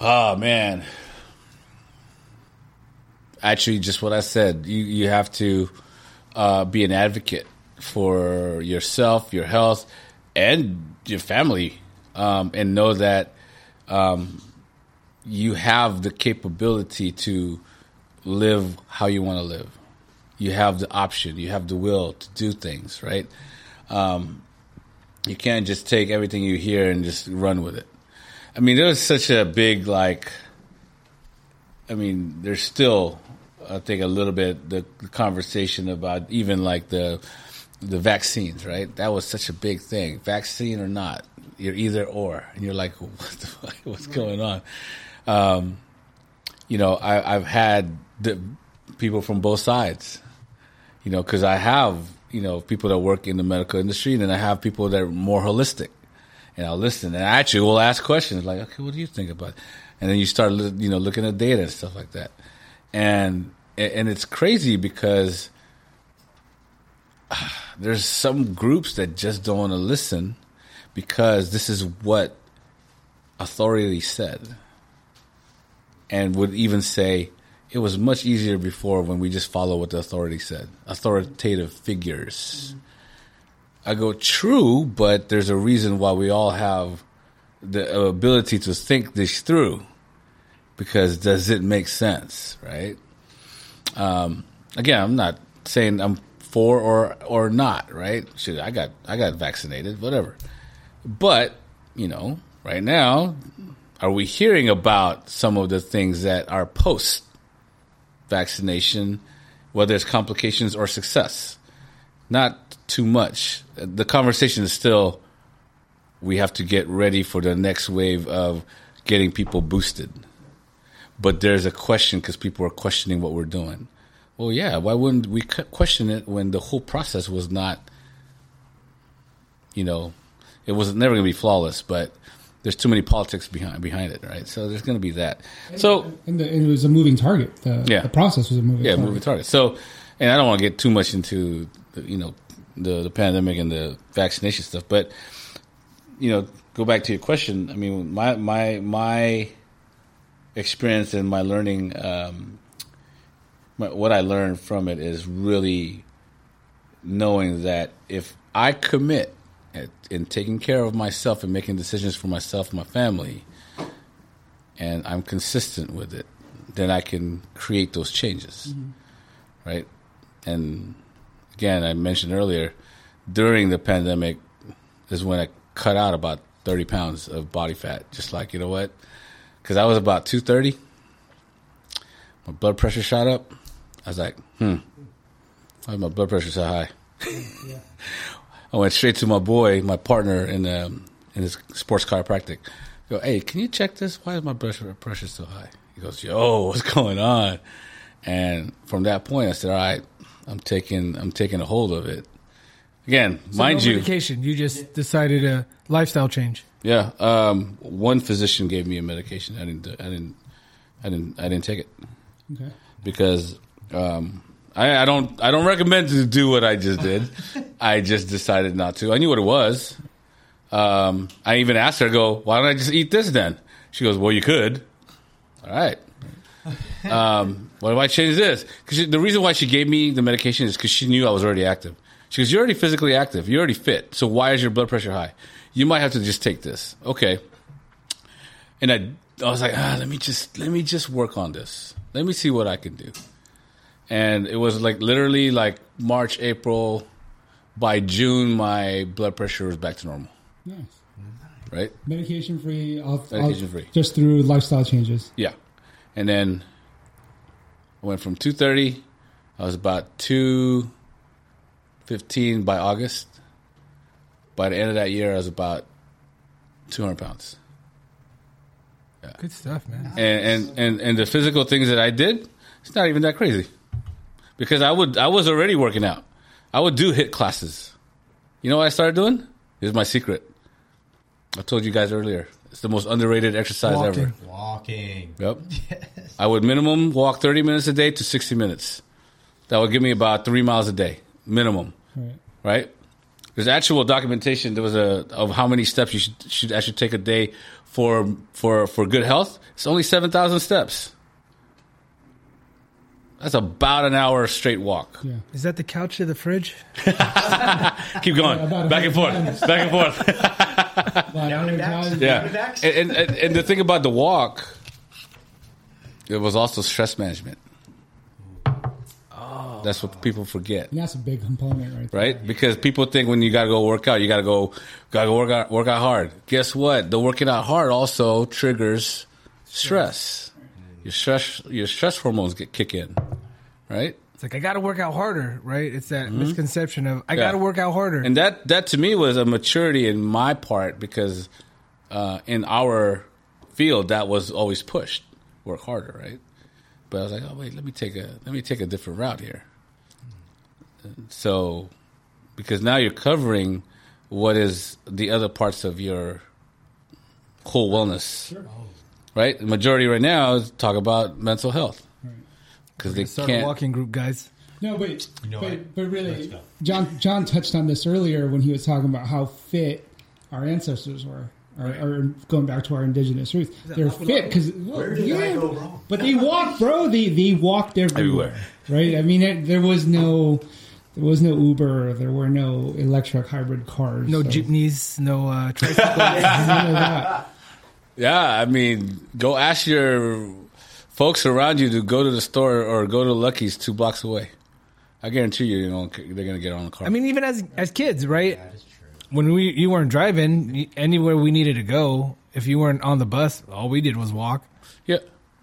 Oh man. Actually, just what I said. You you have to uh, be an advocate for yourself, your health, and your family, um, and know that um, you have the capability to live how you want to live. You have the option, you have the will to do things, right? Um, you can't just take everything you hear and just run with it. I mean, there was such a big, like, I mean, there's still, I think, a little bit the, the conversation about even like the the vaccines, right? That was such a big thing. Vaccine or not, you're either or, and you're like, *laughs* what the fuck, what's going on? Um, you know, I, I've had the people from both sides. You know, because I have you know people that work in the medical industry, and then I have people that are more holistic. And I'll listen, and I actually will ask questions like, "Okay, what do you think about?" It? And then you start you know looking at data and stuff like that, and and it's crazy because uh, *sighs* there's some groups that just don't want to listen because this is what authority said and would even say it was much easier before when we just follow what the authority said, authoritative figures. Mm-hmm. I go, true, but there's a reason why we all have the ability to think this through. Because does it make sense, right? Um, again, I'm not saying I'm for or or not, right? Should I got I got vaccinated, whatever. But you know, right now, are we hearing about some of the things that are post vaccination, whether it's complications or success. Not too much. The conversation is still we have to get ready for the next wave of getting people boosted. But there's a question because people are questioning what we're doing. Well, yeah, why wouldn't we question it when the whole process was not, you know, it was never going to be flawless, but there's too many politics behind behind it, right? So there's going to be that. So and, the, and, it was a moving target. The, yeah, the process was a moving yeah target. moving target. So, and I don't want to get too much into the, you know the the pandemic and the vaccination stuff, but you know, go back to your question. I mean, my my my experience and my learning, um, my, what I learned from it is really knowing that if I commit in taking care of myself and making decisions for myself and my family, and I'm consistent with it, then I can create those changes, right? And again, I mentioned earlier, during the pandemic is when I cut out about 30 pounds of body fat. Just like, you know what? Because I was about 230. My blood pressure shot up. I was like, hmm, why my blood pressure so high? *laughs* I went straight to my boy, my partner in um, in his sports chiropractic. I go, hey, can you check this? Why is my blood pressure so high? He goes, yo, *laughs* what's going on? And from that point, I said, all right, I'm taking I'm taking a hold of it. Again, So mind no you, medication. You just decided a lifestyle change. yeah. Um, one physician gave me a medication. I didn't. I didn't. I didn't. I didn't take it Okay. because um, I, I don't. I don't recommend to do what I just did. *laughs* I just decided not to. I knew what it was. Um, I even asked her. I go, why don't I just eat this then? She goes, well, you could. All right. *laughs* Um, what if I change this? Because the reason why she gave me the medication is because she knew I was already active. She goes, "You're already physically active. You're already fit. So why is your blood pressure high? You might have to just take this." Okay. And I, I was like, ah, let me just let me just work on this. Let me see what I can do. And it was like literally like March, April. By June, my blood pressure was back to normal. Nice. Right? Medication free. Medication free. Just through lifestyle changes. Yeah. And then I went from 230. I was about 215 by August. By the end of that year, I was about 200 pounds. Good stuff, man. And, and, and, and the physical things that I did, it's not even that crazy. Because I would I was already working out. I would do HIIT classes. You know what I started doing? Here's my secret. I told you guys earlier. It's the most underrated exercise Walking. ever. Walking. Yep. *laughs* Yes. I would minimum walk 30 minutes a day to 60 minutes. That would give me about three miles a day, minimum. Right. Right? There's actual documentation. There was a of how many steps you should, should actually take a day for for for good health. It's only 7,000 steps. That's about an hour straight walk. Yeah. Is that the couch to the fridge? *laughs* Keep going, about a back and forth, times. back and forth. *laughs* Down and back. Yeah, and, and and the thing about the walk, it was also stress management. Oh. That's what people forget. And that's a big component right there. right? Because people think when you gotta go work out, you gotta go, gotta go work out, work out hard. Guess what? The working out hard also triggers stress. Your stress, your stress hormones get kick in, right? It's like I got to work out harder, right? It's that misconception of I Mm-hmm. Yeah. got to work out harder. And that that to me was a maturity in my part because uh, in our field that was always pushed, work harder, right? But I was like, oh wait, let me take a let me take a different route here. So, because now you're covering what is the other parts of your whole wellness, right? The majority right now is talk about mental health because they Start a can't. walking group, guys. No, but You know but, what? but Let's really, go. John John touched on this earlier when he was talking about how fit our ancestors were, or, or going back to our indigenous roots. They're fit because Where did I go wrong? But they walked, bro. They they walked everywhere, Everywhere. right? I mean, it, there was no there was no Uber. There were no electric hybrid cars. No so- jeepneys, no uh, tricycles. *laughs* none of that. Yeah, I mean, go ask your folks around you to go to the store or go to Lucky's two blocks away. I guarantee you, you know, they're gonna get on the car. I mean, even as as kids, right? That is true. When we you weren't driving anywhere we needed to go, if you weren't on the bus, all we did was walk, yeah,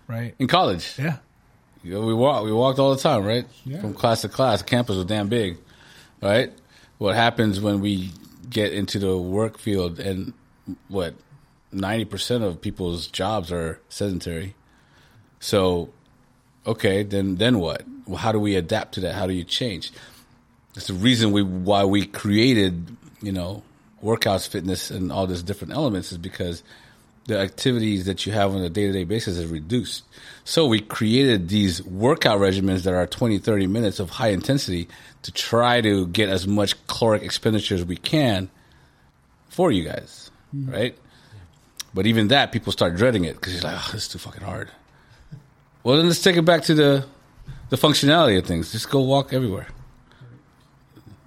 right? in college, Yeah. you know, we walked. We walked all the time, right? Yeah. From class to class. Campus was damn big, right? What happens when we get into the work field and what ninety percent of people's jobs are sedentary? So, okay, then then what? Well, how do we adapt to that? How do you change? It's the reason we why we created, you know, workouts, fitness, and all these different elements is because the activities that you have on a day to day basis is reduced. So we created these workout regimens that are 20, 30 minutes of high intensity to try to get as much caloric expenditure as we can for you guys, mm-hmm. right? But even that, people start dreading it because you're like, oh, this is too fucking hard. Well, then let's take it back to the the functionality of things. Just go walk everywhere.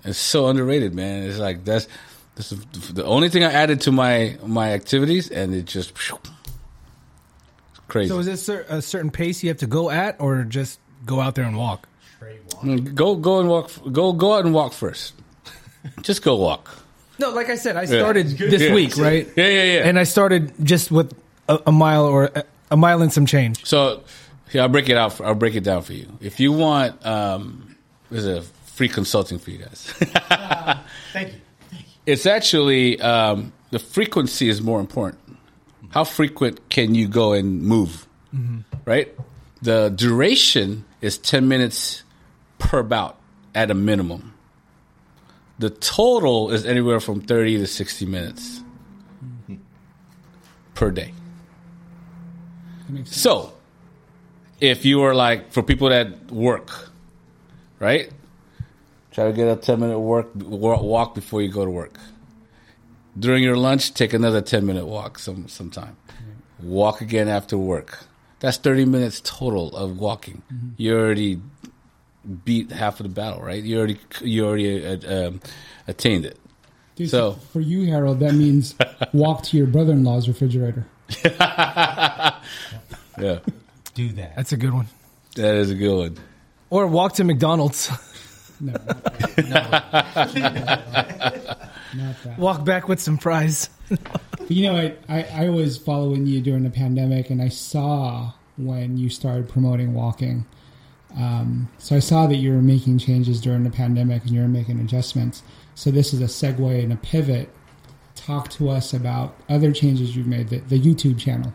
It's so underrated, man. It's like that's, that's the, the only thing I added to my my activities, and it just it's crazy. So is it a certain pace you have to go at, or just go out there and walk? Straight walk. Mm, go go and walk. Go go out and walk first. *laughs* just go walk. No, like I said, I started this Yeah. week, right? Yeah, yeah, yeah. And I started just with a, a mile or a, a mile and some change. So, here I'll break it out. I'll break it down for you. If you want, um, there's a free consulting for you guys. *laughs* Thank you. Thank you. it's actually um, the frequency is more important. How frequent can you go and move? Right. The duration is ten minutes per bout at a minimum. The total is anywhere from thirty to sixty minutes per day. That makes sense. So, if you are like for people that work, right? Try to get a ten minute work walk before you go to work. During your lunch, take another ten minute walk some sometime. Walk again after work. That's thirty minutes total of walking. You already beat half of the battle, right? You already you already uh, um, attained it. Dude, So- for you, Harold, that means *laughs* walk to your brother-in-law's refrigerator. *laughs* Yeah, Do that. That's a good one. that is a good one. Or walk to McDonald's. *laughs* No, not that. walk back with some fries. *laughs* You know, I, I, I was following you during the pandemic, and I saw when you started promoting walking. Um, so I saw that you were making changes during the pandemic, and you were making adjustments. So this is a segue and a pivot. Talk to us about other changes you've made. The, the YouTube channel.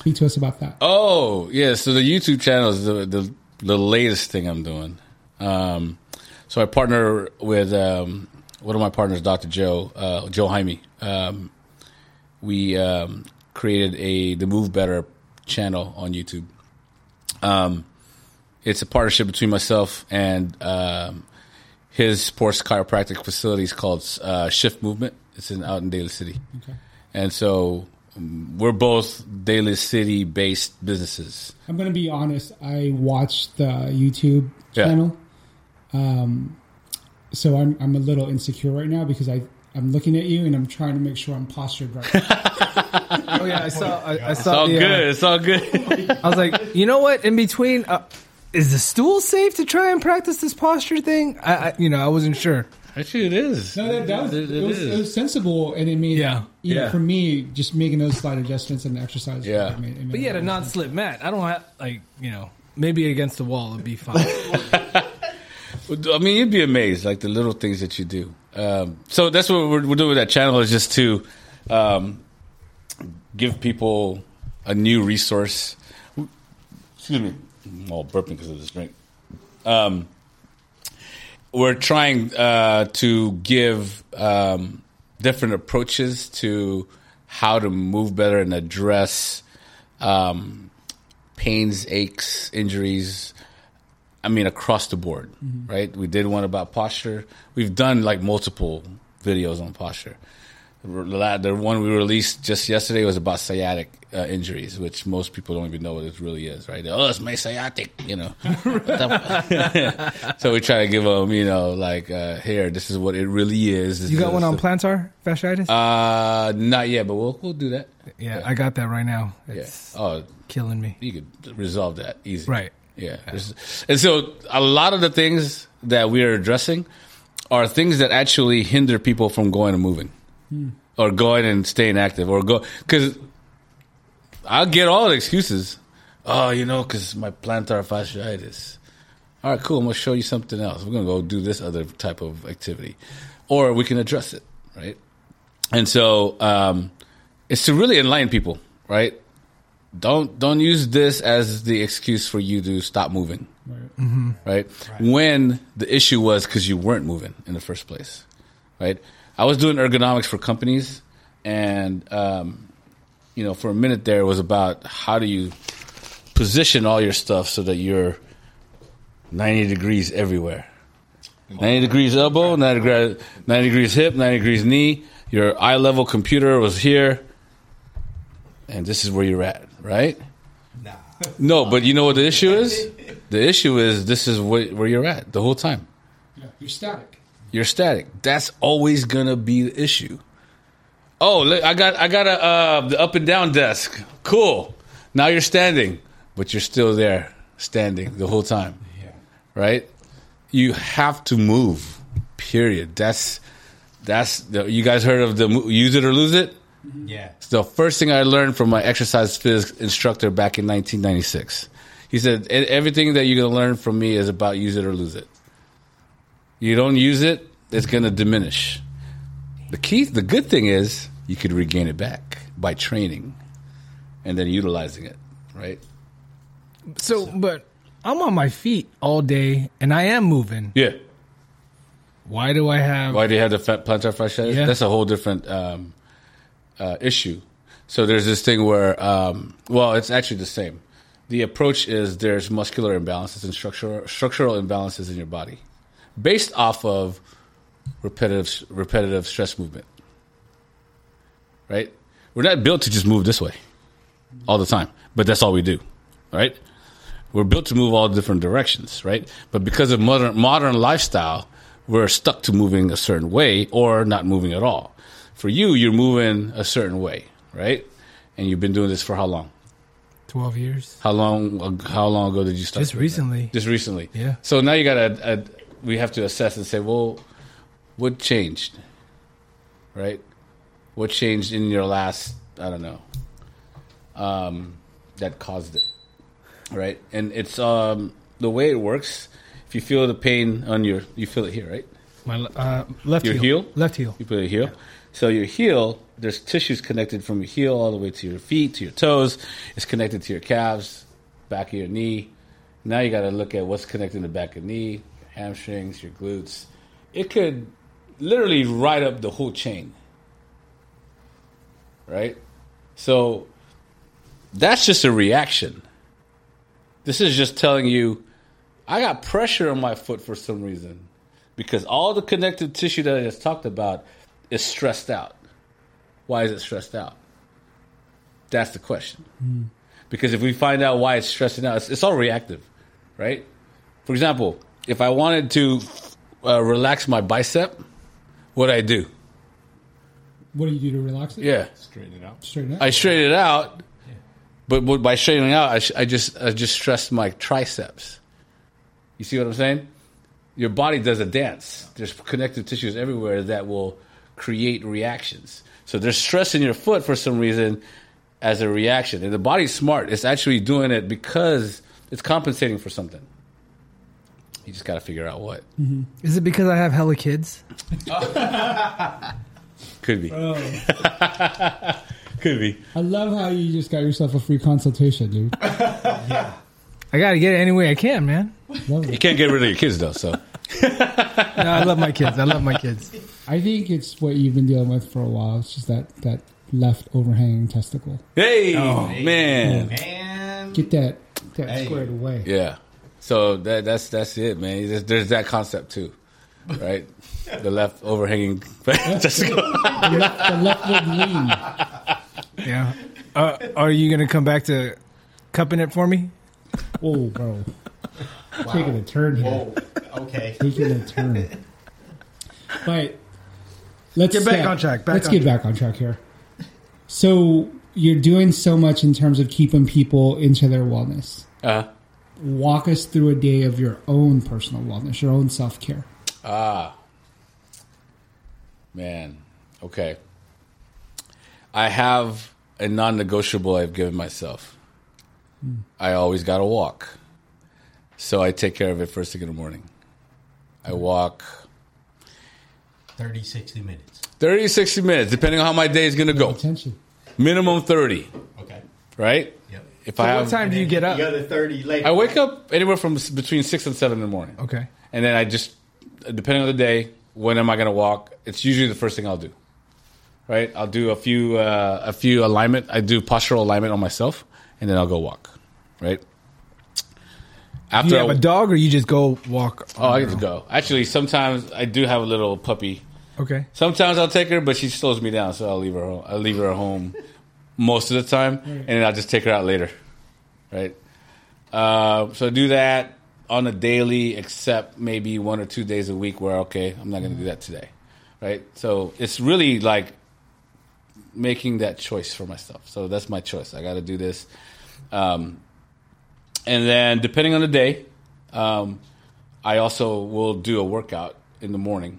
Speak to us about that. Oh yeah, so the YouTube channel is the the, the latest thing I'm doing. Um, so I partner with um, one of my partners, Dr. Joe uh, Joe Jaime. Um, we um, created a the Move Better channel on YouTube. Um, it's a partnership between myself and um, his sports chiropractic facility is called uh, Shift Movement. It's in out in Daly City, Okay. and so we're both Daly City based businesses. I'm going to be honest. I watched the YouTube Yeah. channel, um, so I'm I'm a little insecure right now because I I'm looking at you and I'm trying to make sure I'm postured right. *laughs* Oh yeah, I saw. I, I It's saw. all the, uh, good. It's all good. *laughs* I was like, you know what? In between, uh, is the stool safe to try and practice this posture thing? I, I you know, I wasn't sure. Actually, it is. No, that, that was, It- it, it was, is. it was sensible, and it made Yeah. You know, Yeah. for me just making those slight adjustments and exercise. Yeah. it made, it made But a yeah, lot a of non-slip mat. I don't have like you know maybe against the wall it'd be fine. *laughs* I mean, you'd be amazed, like the little things that you do. Um, so that's what we're, we're doing with that channel is just to um, give people a new resource. Excuse me, I'm all burping because of this drink. Um, we're trying uh, to give um, different approaches to how to move better and address um, pains, aches, injuries, I mean, across the board, right? We did one about posture. We've done like multiple videos on posture. The one we released just yesterday was about sciatic uh, injuries, which most people don't even know what it really is, right? Oh, it's my sciatic, you know. *laughs* *laughs* so we try to give them, you know, like, uh, here, this is what it really is. This You got is one on the- plantar fasciitis? Uh, not yet, but we'll we'll do that. yeah, I got that right now. Yeah. Oh, killing me. you could resolve that easy. Right. Yeah. There's- And so a lot of the things that we are addressing are things that actually hinder people from going and moving or going and staying active or go, cause I'll get all the excuses. Oh, you know, cause my plantar fasciitis. All right, cool. I'm going to show you something else. We're going to go do this other type of activity or we can address it. Right. And so, um, it's to really enlighten people, right? don't don't use this as the excuse for you to stop moving Right. right, when the issue was because you weren't moving in the first place right i was doing ergonomics for companies and um, you know for a minute there it was about how do you position all your stuff so that you're 90 degrees everywhere 90 degrees elbow 90 degrees, 90 degrees hip 90 degrees knee your eye level computer was here and this is where you're at right Nah. no, but you know what the issue is? The issue is this is where you're at the whole time. Yeah, you're static. You're static. That's always gonna be the issue. Oh, look, I got I got a uh, the up and down desk. Cool. Now you're standing, but you're still there, standing the whole time. Yeah. Right? You have to move. Period. That's that's the, you guys heard of the use it or lose it. Yeah. It's the first thing I learned from my exercise physics instructor back in 1996. He said, "E- everything that you're going to learn from me is about use it or lose it. You don't use it, it's going to diminish. The key, the good thing is you could regain it back by training and then utilizing it, right? So, but I'm on my feet all day and I am moving. Yeah. Why do I have? Why do you have the fat plantar fasciitis? Yeah. That's a whole different um, uh, issue. So there's this thing where, um, well, it's actually the same. The approach is there's muscular imbalances and structural structural imbalances in your body, based off of repetitive repetitive stress movement. Right? We're not built to just move this way all the time, but that's all we do. Right? We're built to move all different directions, right? But because of modern modern lifestyle, we're stuck to moving a certain way or not moving at all. For you, you're moving a certain way, right? And you've been doing this for how long? Twelve years. How long? How long ago did you start? Just doing that? recently. Just recently. Yeah. So now you got to. We have to assess and say, well, what changed? Right. What changed in your last? I don't know. Um, that caused it. Right. And it's um the way it works. If you feel the pain on your, you feel it here, right? My uh, left Your heel. heel? Left heel. You put your heel. So your heel, there's tissues connected from your heel all the way to your feet, to your toes. It's connected to your calves, back of your knee. Now you got to look at what's connected to the back of the knee, hamstrings, your glutes. It could literally ride up the whole chain. Right? So that's just a reaction. This is just telling you, I got pressure on my foot for some reason because all the connective tissue that I just talked about is stressed out. Why is it stressed out? That's the question. Hmm. Because if we find out why it's stressing out, it's, it's all reactive, right? For example, if I wanted to uh, relax my bicep, what I do? What do you do to relax it? Yeah, Straighten it out. Straighten up. I straighten it out, but what- by straightening out, I, sh- I just I just stress my triceps. You see what I'm saying? Your body does a dance. There's connective tissues everywhere that will create reactions. So there's stress in your foot for some reason as a reaction, and the body's smart. It's actually doing it because it's compensating for something. You just got to figure out what. Mm-hmm. Is it because I have hella kids? *laughs* Could be. Oh. *laughs* Could be. I love how you just got yourself a free consultation, dude. I gotta get it any way I can, man. Love You it. can't get rid of your kids though. So *laughs* No, I love my kids. I love my kids. I think it's what you've been dealing with for a while. It's just that that left overhanging testicle. hey, oh, man. Man. Get that that Hey. squared away. Yeah. So that that's that's it, man. There's, there's that concept too, right? the left overhanging. *laughs* Just go- The left, the leftward lean. Yeah. Uh, are you gonna come back to cupping it for me? Oh, bro. Taking a turn here. Whoa. Okay. Taking a turn. *laughs* But let's Get back step- on track, back let's on get track. back on track here. So you're doing so much in terms of keeping people into their wellness. uh, Walk us through a day of your own personal wellness, your own self care. ah, man. Okay. I have a non-negotiable I've given myself. I always got to walk, so I take care of it first thing in the morning. I walk 30, 60 minutes. 30, 60 minutes, depending on how my day is going to go. Attention. Minimum 30, Okay. right? Yep. If I What have, time do you get up? The other 30 later. I wake up anywhere from between six and seven in the morning. Okay. And then I just, depending on the day, when am I going to walk? It's usually the first thing I'll do. Right? I'll do a few, uh, a few alignment. I do postural alignment on myself, and then I'll go walk. Right? Do After you have I- a dog, or you just go walk? oh, I get to go. Actually, sometimes I do have a little puppy. Okay. Sometimes I'll take her, but she slows me down, so I'll leave her. I'll leave her at home most of the time, and then I'll just take her out later. Right. Uh, so I do that. on a daily, except maybe one or two days a week where okay, I'm not going to do that today, right? So it's really like making that choice for myself. So that's my choice. I got to do this, um, and then depending on the day, um, I also will do a workout in the morning.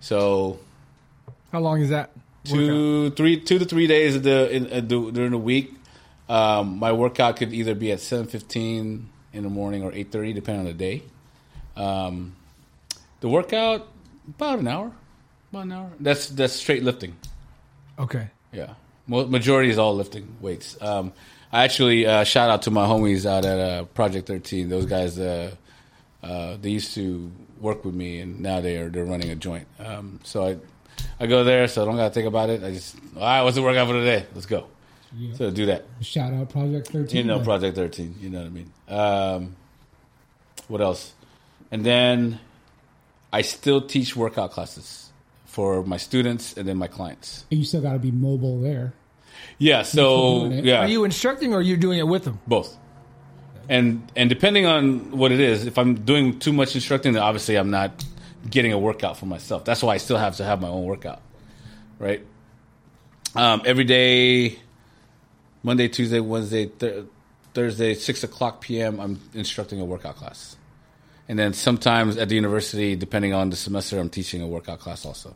So How long is that? Two, three, two to three days of the, in, uh, during the week. Um, my workout could either be at seven fifteen in the morning or eight thirty, depending on the day. Um, the workout about an hour, about an hour. That's that's straight lifting. Okay. Yeah, Mo- majority is all lifting weights. Um, I actually uh, shout out to my homies out at uh, Project Thirteen. Those guys, uh, uh, they used to work with me, and now they are they're running a joint. Um, so I I go there, so I don't got to think about it. I just all right, what's the workout for today? Let's go. Yeah. So do that. Shout out Project 13. You know, then. Project Thirteen. You know what I mean. Um, what else? And then I still teach workout classes for my students and then my clients. And you still got to be mobile there. Yeah. So yeah. Are you instructing or are you doing it with them? both and and depending on what it is if i'm doing too much instructing then obviously i'm not getting a workout for myself. That's why i still have to have my own workout right? Um, every day monday tuesday wednesday th- thursday 6 o'clock pm i'm instructing a workout class. And then sometimes at the university depending on the semester i'm teaching a workout class also.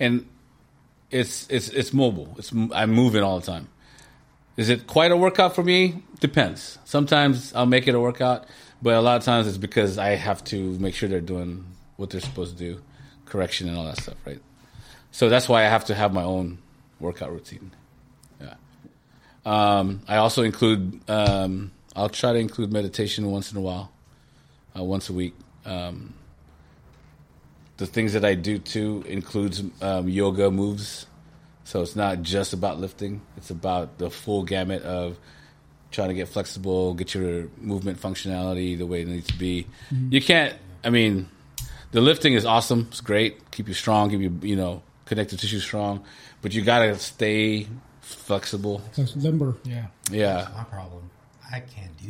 And it's it's it's mobile. It's i'm moving all the time. Is it quite a workout for me? Depends. Sometimes I'll make it a workout, but a lot of times it's because I have to make sure they're doing what they're supposed to do, correction and all that stuff, right? So that's why I have to have my own workout routine. Yeah. Um, I also include. Um, I'll try to include meditation once in a while, uh, once a week. Um, the things that I do too includes um, yoga moves. So it's not just about lifting; it's about the full gamut of trying to get flexible, get your movement functionality the way it needs to be. You can't. I mean, the lifting is awesome; it's great. Keep you strong, keep you you know connective tissue strong, but you gotta stay flexible. That's limber. Yeah. Yeah, My problem. I can't do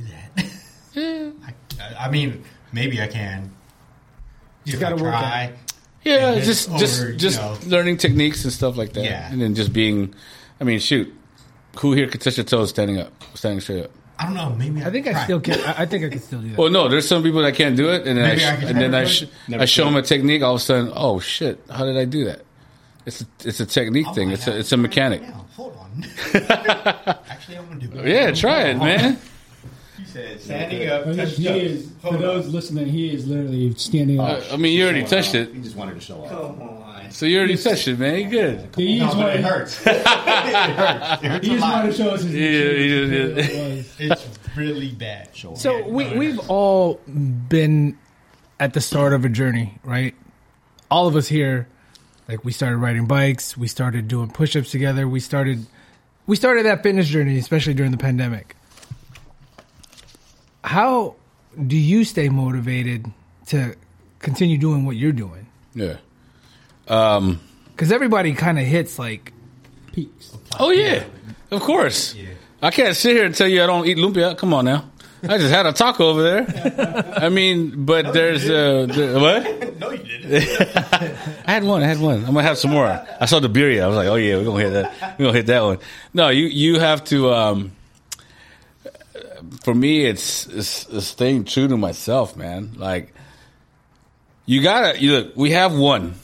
that. *laughs* I, I mean, maybe I can. Just gotta work try. yeah. And Just then just over, you just know. learning techniques and stuff like that. Yeah. and then just being. I mean, shoot, who here could touch your toes standing up, standing straight up? I don't know. Maybe I think I try. still can. I I think I can still do that. Well, no, there's some people that can't do it, and then I sh- I can and then I, sh- I show them a technique. All of a sudden, oh shit, how did I do that? It's a, it's a technique Oh, thing. I It's a it's a to try it mechanic. now. Hold on. *laughs* Actually, I'm gonna do it. Yeah, try it, man. You said standing up. I touch guess he is, for those listening, he is literally standing uh, up. I mean, you already touched it, He just wanted to show off. Come so you already touched it, man. You good? he No, just but wanted, it hurts. it hurts. *laughs* It hurts he just wanted to show us his Yeah, he just did. It was. It's really bad. So Yeah, we, no, we've hurts. all been at the start of a journey, right? All of us here, like we started riding bikes, we started doing push-ups together, we started we started that fitness journey, especially during the pandemic. How do you stay motivated to continue doing what you're doing? Yeah. Um. Because everybody kind of hits like Peaks. Oh yeah, of course. Yeah. I can't sit here and tell you I don't eat lumpia. Come on now. I just had a taco over there. I mean, but there's uh, the, what? *laughs* No, you didn't. *laughs* I had one. I had one. I'm gonna have some more. I saw the birria. I was like, oh yeah, we're gonna hit that. We're gonna hit that one. No, you you have to. Um, for me, it's, it's it's staying true to myself, man. Like you gotta. You look. We have one.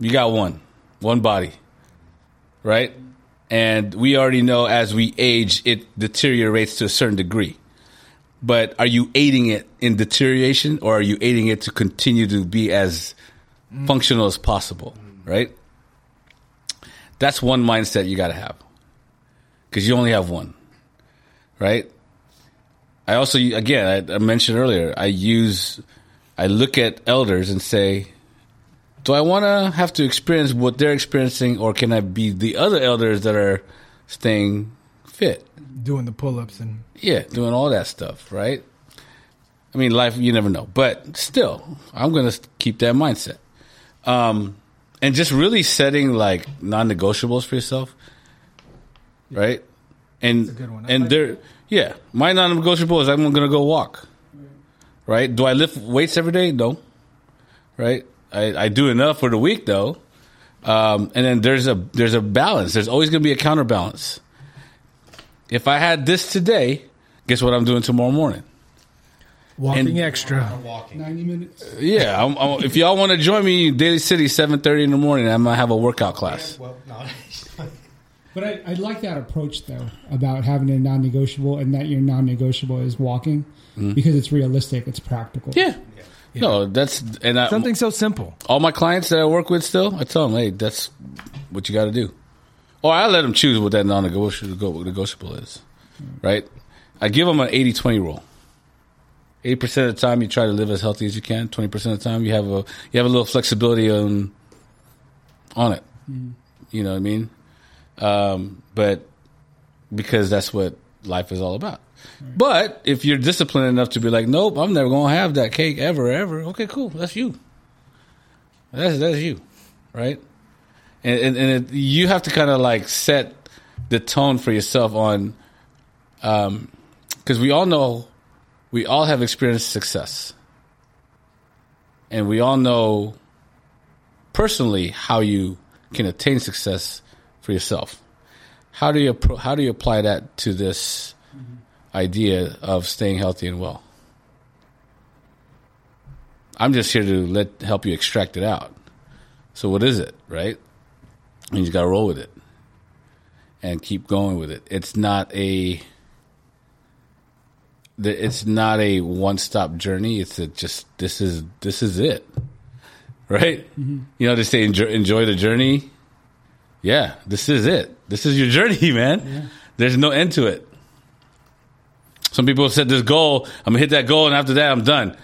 You got one, one body, right? And we already know as we age, it deteriorates to a certain degree. But are you aiding it in deterioration or are you aiding it to continue to be as functional as possible, right? That's one mindset you got to have because you only have one, right? I also, again, I, I mentioned earlier, I use, I look at elders and say, do I want to have to experience what they're experiencing or can I be the other elders that are staying fit? doing the pull-ups and Yeah, doing all that stuff, right? I mean, life, you never know. But still, I'm going to keep that mindset. Um, and just really setting like non negotiables for yourself, right? And, a good one. And like there, yeah, my non negotiable is I'm going to go walk. right? Do I lift weights every day? No, right? I, I do enough for the week though, um, and then there's a there's a balance. There's always going to be a counterbalance. If I had this today, guess what I'm doing tomorrow morning? Walking And- extra. Walking. 90 minutes. Yeah, I'm, I'm, if y'all want to join me, Daly City, 7:30 in the morning, I'm gonna have a workout class. Well, no. *laughs* But I, I like that approach though about having a non-negotiable and that your non-negotiable is walking because it's realistic, it's practical. Yeah. No, that's and I, Something so simple. all my clients that I work with still, I tell them, hey, that's what you got to do. Or I let them choose what that non-negotiable negotiable is, right? I give them an 80-20 rule. 80% of the time you try to live as healthy as you can. 20% of the time you have a you have a little flexibility on on it. You know what I mean? Um, but because that's what life is all about. But if you're disciplined enough to be like, nope, I'm never gonna have that cake ever, ever. Okay, cool. That's you. That's that's you, right? And and, and it, you have to kind of like set the tone for yourself on, um, because we all know, we all have experienced success, and we all know personally how you can attain success for yourself. How do you how do you apply that to this idea of staying healthy and well? I'm just here to let help you extract it out. So what is it, right? And you just got to roll with it and keep going with it. It's not a it's not a one stop journey. It's a just this is this is it, right? Mm-hmm. You know they say enjoy, enjoy the journey. Yeah, this is it. This is your journey, *laughs* man. There's no end to it. Some people set this goal. I'm gonna hit that goal, and after that, I'm done.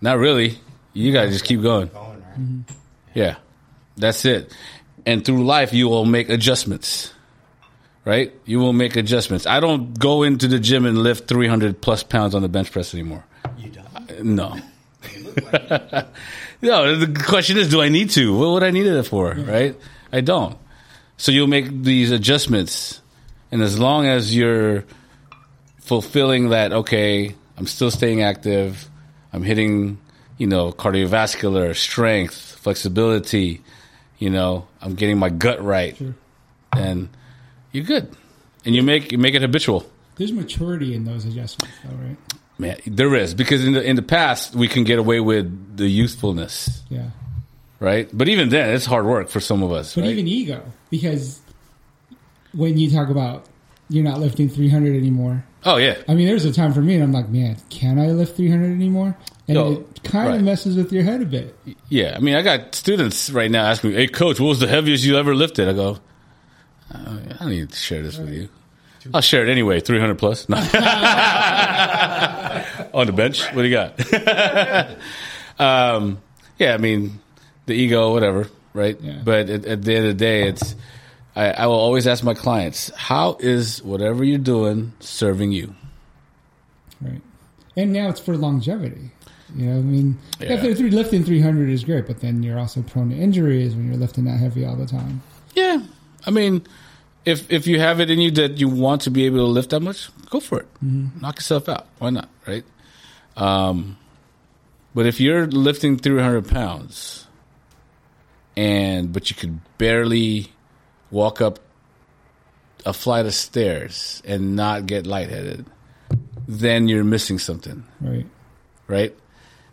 Not really. You gotta just keep going. Going. Mm-hmm. Yeah, that's it. And through life, you will make adjustments, right? You will make adjustments. I don't go into the gym and lift 300 plus pounds on the bench press anymore. You don't. Uh, no. *laughs* *laughs* no, the question is, do I need to? What would I need it for, mm-hmm. right? I don't. So you'll make these adjustments. And as long as you're fulfilling that, okay, I'm still staying active, I'm hitting, you know, cardiovascular, strength, flexibility, you know, I'm getting my gut right, and you're good. And you make you make it habitual. There's maturity in those adjustments, though, right? Man, there is because in the in the past we can get away with the youthfulness, Yeah. right? But even then, it's hard work for some of us. But right? even ego, because when you talk about you're not lifting 300 anymore, oh yeah, I mean, there's a time for me, and I'm like, man, can I lift 300 anymore? And it kind of right. messes with your head a bit. yeah. I mean, I got students right now asking me, "Hey, coach, what was the heaviest you ever lifted?" I go, "Uh, I don't need to share this with you. I'll share it anyway. Three hundred plus No. *laughs* on the bench. What do you got? *laughs* um, yeah, I mean, the ego, whatever, right? Yeah. But at, at the end of the day, it's I, I will always ask my clients, "How is whatever you're doing serving you?" Right. And now it's for longevity. You know, I mean, Yeah. you're lifting 300 is great, but then you're also prone to injuries when you're lifting that heavy all the time. Yeah, I mean, if if you have it in you that you want to be able to lift that much, go for it. Knock yourself out. Why not? Right. Um, but if you're lifting 300 pounds, and but you could barely walk up a flight of stairs and not get lightheaded, then you're missing something Right. right?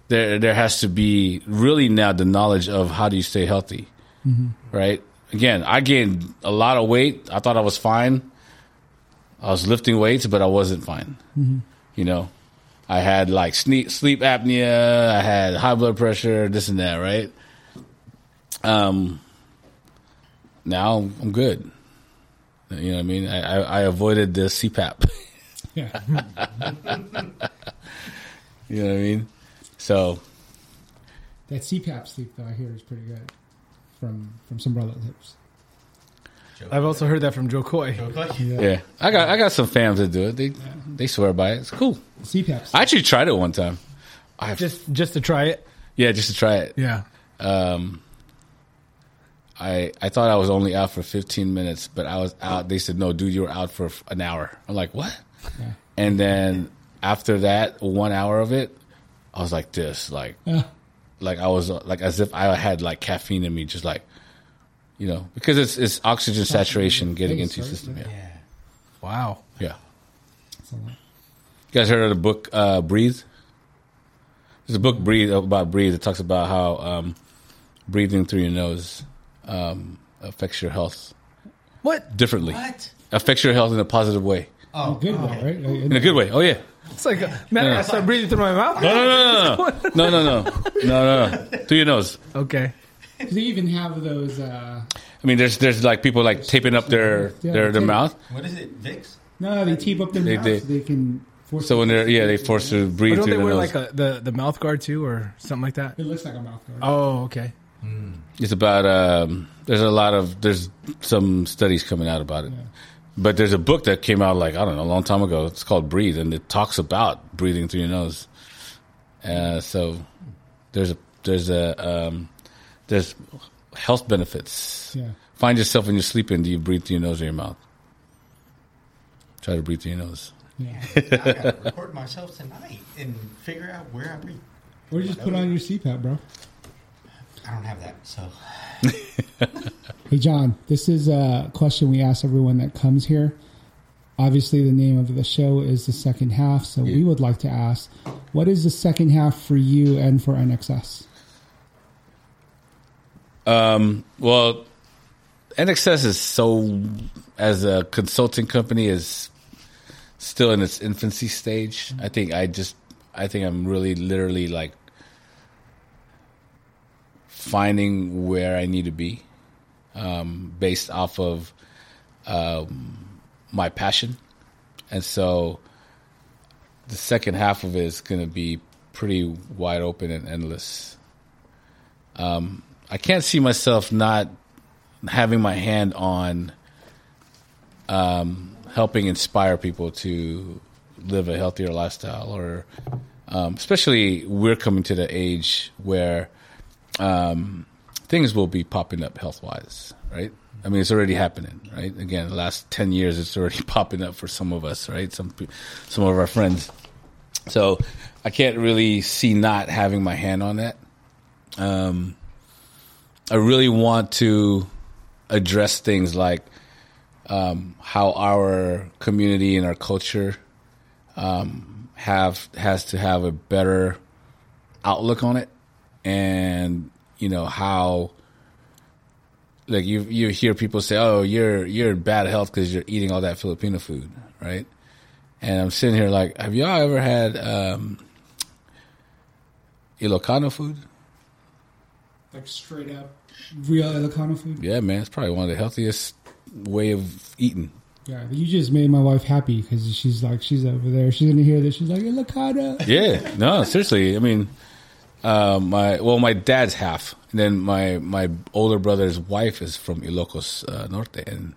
There, there has to be really now the knowledge of how do you stay healthy, right? Again, I gained a lot of weight. I thought I was fine. I was lifting weights, but I wasn't fine. You know, I had like sleep, sleep apnea. I had high blood pressure, this and that, right? Um, now I'm good. You know what I mean? I, I, I avoided the CPAP. Yeah. *laughs* You know what I mean? So that CPAP sleep, though, I hear is pretty good from from some relatives. I've also heard that from Jo Koy. Okay. Yeah, I got I got some fans that do it. They they swear by it. It's cool. CPAP. Sleep. I actually tried it one time. I Just just to try it. yeah, just to try it. Yeah. Um, I I thought I was only out for 15 minutes, but I was out. They said no, dude, you were out for an hour. I'm like, what? Yeah. And then after that, one hour of it, I was like this, like Yeah. like I was like as if I had like caffeine in me, just like you know, because it's it's oxygen saturation getting into your system. Yeah, Yeah. Wow. yeah. That's a lot. You guys heard of the book uh, Breathe? There's a book Breathe about breathe. It talks about how um, breathing through your nose um, affects your health What? differently. What? Affects your health in a positive way, Oh, Good okay. one, right? in a good way. Oh yeah. It's like, uh, man, I start breathing through my mouth. No, no, no, no, no, no, no, no, no, no. Through your nose. Okay. Because they even have those. Uh, I mean, there's there's like people like taping up their Yeah, their, their mouth. What is it, Vicks? no, they tape up their They- mouth they- so they can force. So when they're yeah, they force to breathe But don't through they their wear nose. like a, the, the mouth guard too or something like that? It looks like a mouth guard. Oh, okay. It's about um, there's a lot of there's some studies coming out about it, but there's a book that came out like I don't know a long time ago. It's called Breathe, and it talks about breathing through your nose. Uh, so there's a there's a um, there's health benefits. Yeah. Find yourself when you're sleeping. Do you breathe through your nose or your mouth? Try to breathe through your nose. Yeah. *laughs* I gotta record myself tonight and figure out where I breathe. Or just put on your CPAP, bro. I don't have that, so *laughs* Hey, John, this is a question we ask everyone that comes here. Obviously, the name of the show is the second half, so we would like to ask, what is the second half for you and for NXS? Um, Well, NXS is so as a consulting company is still in its infancy stage. I think I just I think I'm really literally like finding where I need to be um, based off of um, my passion, and so the second half of it is going to be pretty wide open and endless. Um, I can't see myself not having my hand on um, helping inspire people to live a healthier lifestyle, or um, especially we're coming to the age where um, things will be popping up health wise, right? I mean, it's already happening, right? Again, the last ten years, it's already *laughs* popping up for some of us, right? Some some of our friends. So I can't really see not having my hand on that. Um, I really want to address things like um, how our community and our culture um, have has to have a better outlook on it, and you know how like you you hear people say, "Oh, you're you're in bad health because you're eating all that Filipino food," right? And I'm sitting here like, have y'all ever had um, Ilocano food? Like straight up real Ilocano food? Yeah, man, it's probably one of the healthiest way of eating. Yeah, you just made my wife happy because she's like, she's over there. She's going to hear this. She's like, Ilocano. Yeah, no, seriously. I mean, uh, my well, my dad's half, and then my my older brother's wife is from Ilocos uh, Norte, and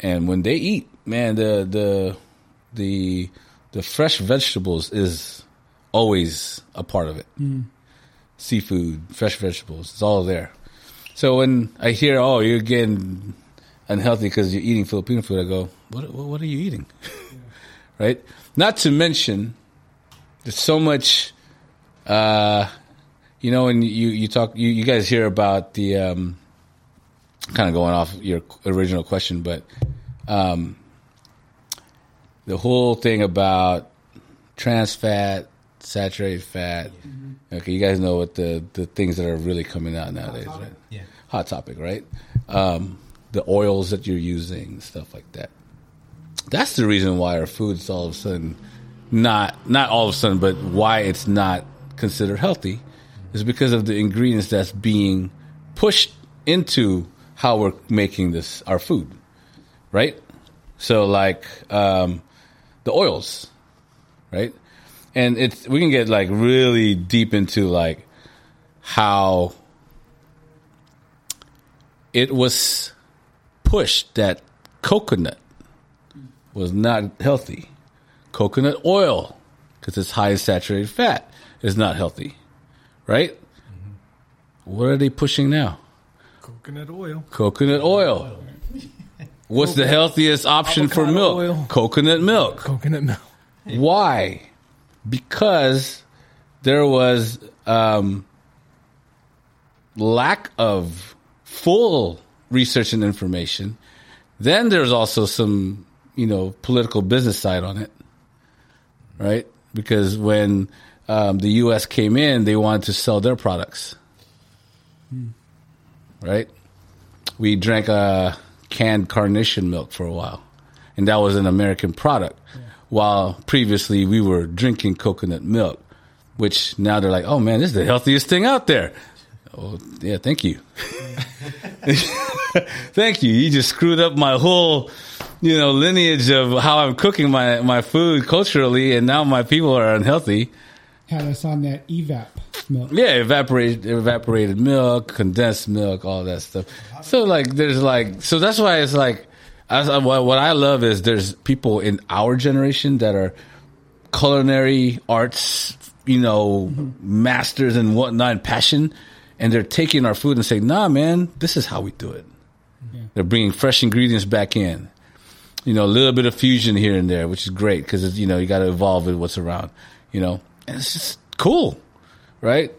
and when they eat, man, the the the the fresh vegetables is always a part of it. Seafood, fresh vegetables, it's all there. So when I hear, oh, you're getting unhealthy because you're eating Filipino food, I go, what what, what are you eating? *laughs* right? Not to mention, there's so much. Uh, you know, and you you talk, you, you guys hear about the um, kind of going off your original question, but um, the whole thing about trans fat, saturated fat. Okay, you guys know what the the things that are really coming out nowadays, right? yeah. Hot topic, right? Um, the oils that you're using, stuff like that. That's the reason why our food's all of a sudden not not all of a sudden, but why it's not considered healthy is because of the ingredients that's being pushed into how we're making this our food, right? So like um, the oils, right? And it's we can get like really deep into like how it was pushed that coconut was not healthy. Coconut oil, because it's high in saturated fat, is not healthy, right? What are they pushing now? Coconut oil. Coconut oil. What's the healthiest option for milk? oil. Coconut milk. Coconut milk. Why? Because there was um, lack of full research and information. Then there's also some, you know, political business side on it, right? Because when um, the U.S. came in, they wanted to sell their products, right? We drank uh, canned carnation milk for a while, and that was an American product. While previously we were drinking coconut milk, which now they're like, oh man, this is the healthiest thing out there. Oh, yeah, thank you. *laughs* thank you. You just screwed up my whole, you know, lineage of how I'm cooking my, my food culturally, and now my people are unhealthy. Had us on that evap milk. Yeah, evaporated evaporated milk, condensed milk, all that stuff. So like, there's like, so that's why it's like, as, what what I love is there's people in our generation that are culinary arts, you know, mm-hmm. masters and whatnot, and passion, and they're taking our food and saying, "Nah, man, this is how we do it." They're bringing fresh ingredients back in. You know, a little bit of fusion here and there, which is great because you know you got to evolve with what's around. You know, and it's just cool, right?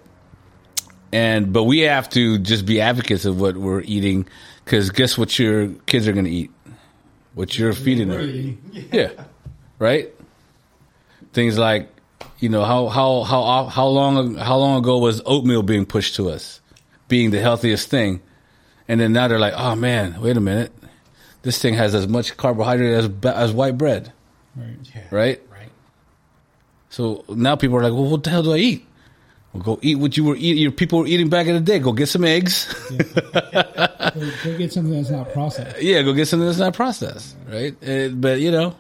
And but we have to just be advocates of what we're eating because guess what your kids are going to eat, what you're feeding them. *laughs* Yeah, right. Things like, you know, how how how how long how long ago was oatmeal being pushed to us, being the healthiest thing, and then now they're like, oh man, wait a minute, this thing has as much carbohydrate as as white bread, Right. Yeah. right? So now people are like, well, what the hell do I eat? Well, go eat what you were eating. Your people were eating back in the day. Go get some eggs. Go, go get something that's not processed. *laughs* yeah, go get something that's not processed, right? Uh, but you know,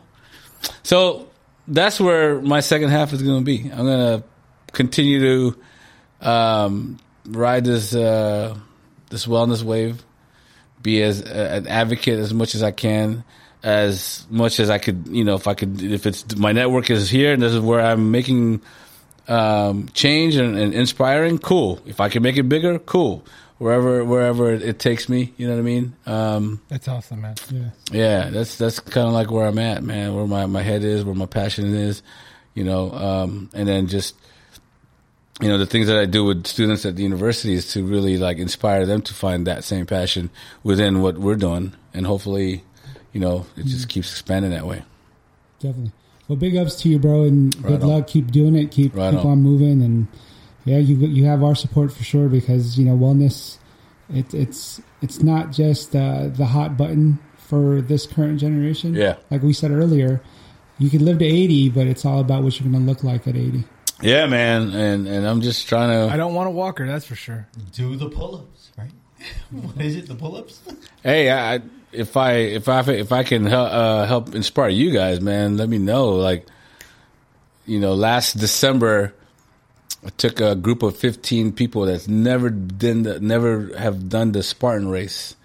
so that's where my second half is going to be. I'm going to continue to um, ride this uh, this wellness wave, be as uh, an advocate as much as I can, as much as I could. You know, if I could, if it's my network is here and this is where I'm making um, change and, and inspiring, cool. If I can make it bigger, cool. Wherever wherever it, takes me, you know what I mean. Um, That's awesome, man. Yeah. yeah, that's that's kind of like where I'm at, man. Where my my head is, where my passion is, you know. Um, and then just you know the things that I do with students at the university is to really like inspire them to find that same passion within what we're doing, and hopefully, you know, it just keeps expanding that way. Definitely. Well, big ups to you, bro, and Right good on. luck. Keep doing it. Keep Right keep on. on. moving, and yeah, you you have our support for sure because you know wellness. It, it's it's not just uh, the hot button for this current generation. Yeah. like we said earlier, you can live to eighty, but it's all about what you're going to look like at eighty. Yeah, man, and and I'm just trying to. I don't want a walker, that's for sure. Do the pull-ups, right? *laughs* what is it? The pull-ups? Hey, I, if I if I if I can help uh, help inspire you guys, man, let me know. Like, you know, last December, I took a group of fifteen people that's never done the, never have done the Spartan race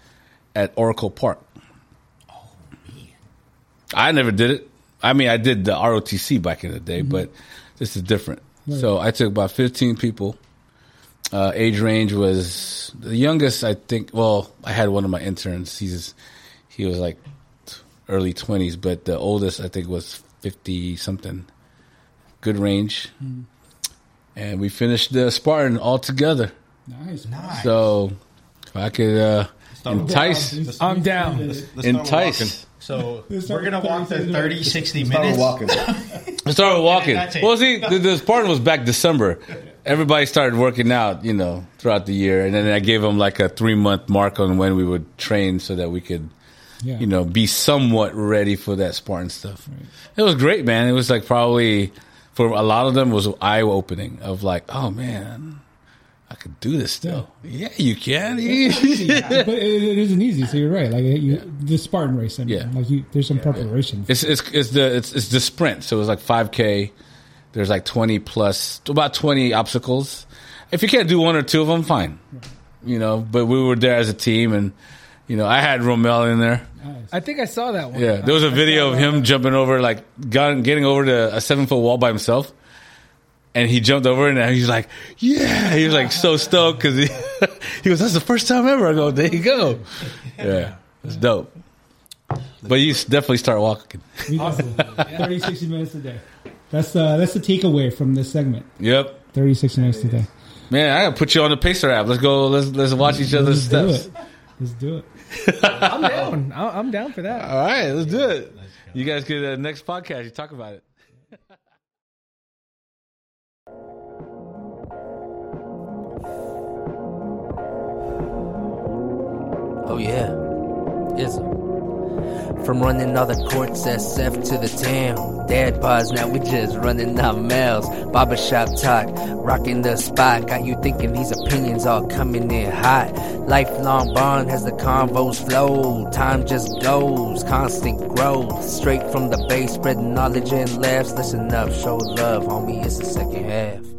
at Oracle Park. Oh man, I never did it. I mean, I did the ROTC back in the day, but this is different. So I took about 15 people. Uh, age range was the youngest, I think. Well, I had one of my interns. He's he was like early 20s, but the oldest I think was 50 something. Good range. And we finished the Spartan all together. Nice. Nice. So if I could uh, Start with- entice, I'm down. Let's start entice. So we're gonna walk the 30, 30, 60 Start minutes. walking. *laughs* I started walking. That's it. Well, see, the, the Spartan was back December. Everybody started working out, you know, throughout the year, and then I gave them like a three month mark on when we would train so that we could, Yeah. you know, be somewhat ready for that Spartan stuff. It was great, man. It was like probably for a lot of them was eye opening of like, oh man, I could do this still. Yeah, you can. *laughs* but it, it isn't easy. So you're right. Like you, the Spartan race. I mean, Yeah. like you, there's some preparation. It's it's it's the it's it's the sprint. So it was like five k. There's like twenty plus about twenty obstacles. If you can't do one or two of them, fine. You know, but we were there as a team, and you know I had Romel in there. I think I saw that one. Yeah, there was a video of him jumping over like got, getting over to a seven foot wall by himself. And he jumped over and he's like, yeah. He was like so stoked because he, *laughs* he goes, that's the first time ever. I go, there you go. Yeah, it's dope. But you definitely start walking. We do. 30, 60 minutes a day. That's uh, that's the takeaway from this segment. Yep. 36 minutes a day. Man, I gotta put you on the Pacer app. Let's go. Let's let's watch each other's Let's do it. Let's do it. I'm down. I- I'm down for that. All right, let's do it. You guys could uh, next podcast. You talk about it. Oh yeah, is From running all the courts, SF to the town. Dad bars, now we just running our mouths. Barbershop talk, rocking the spot. Got you thinking these opinions all coming in hot. Lifelong bond has the convos flow. Time just goes, constant growth. Straight from the base, spreading knowledge and laughs. Listen up, show love, homie, it's the second half.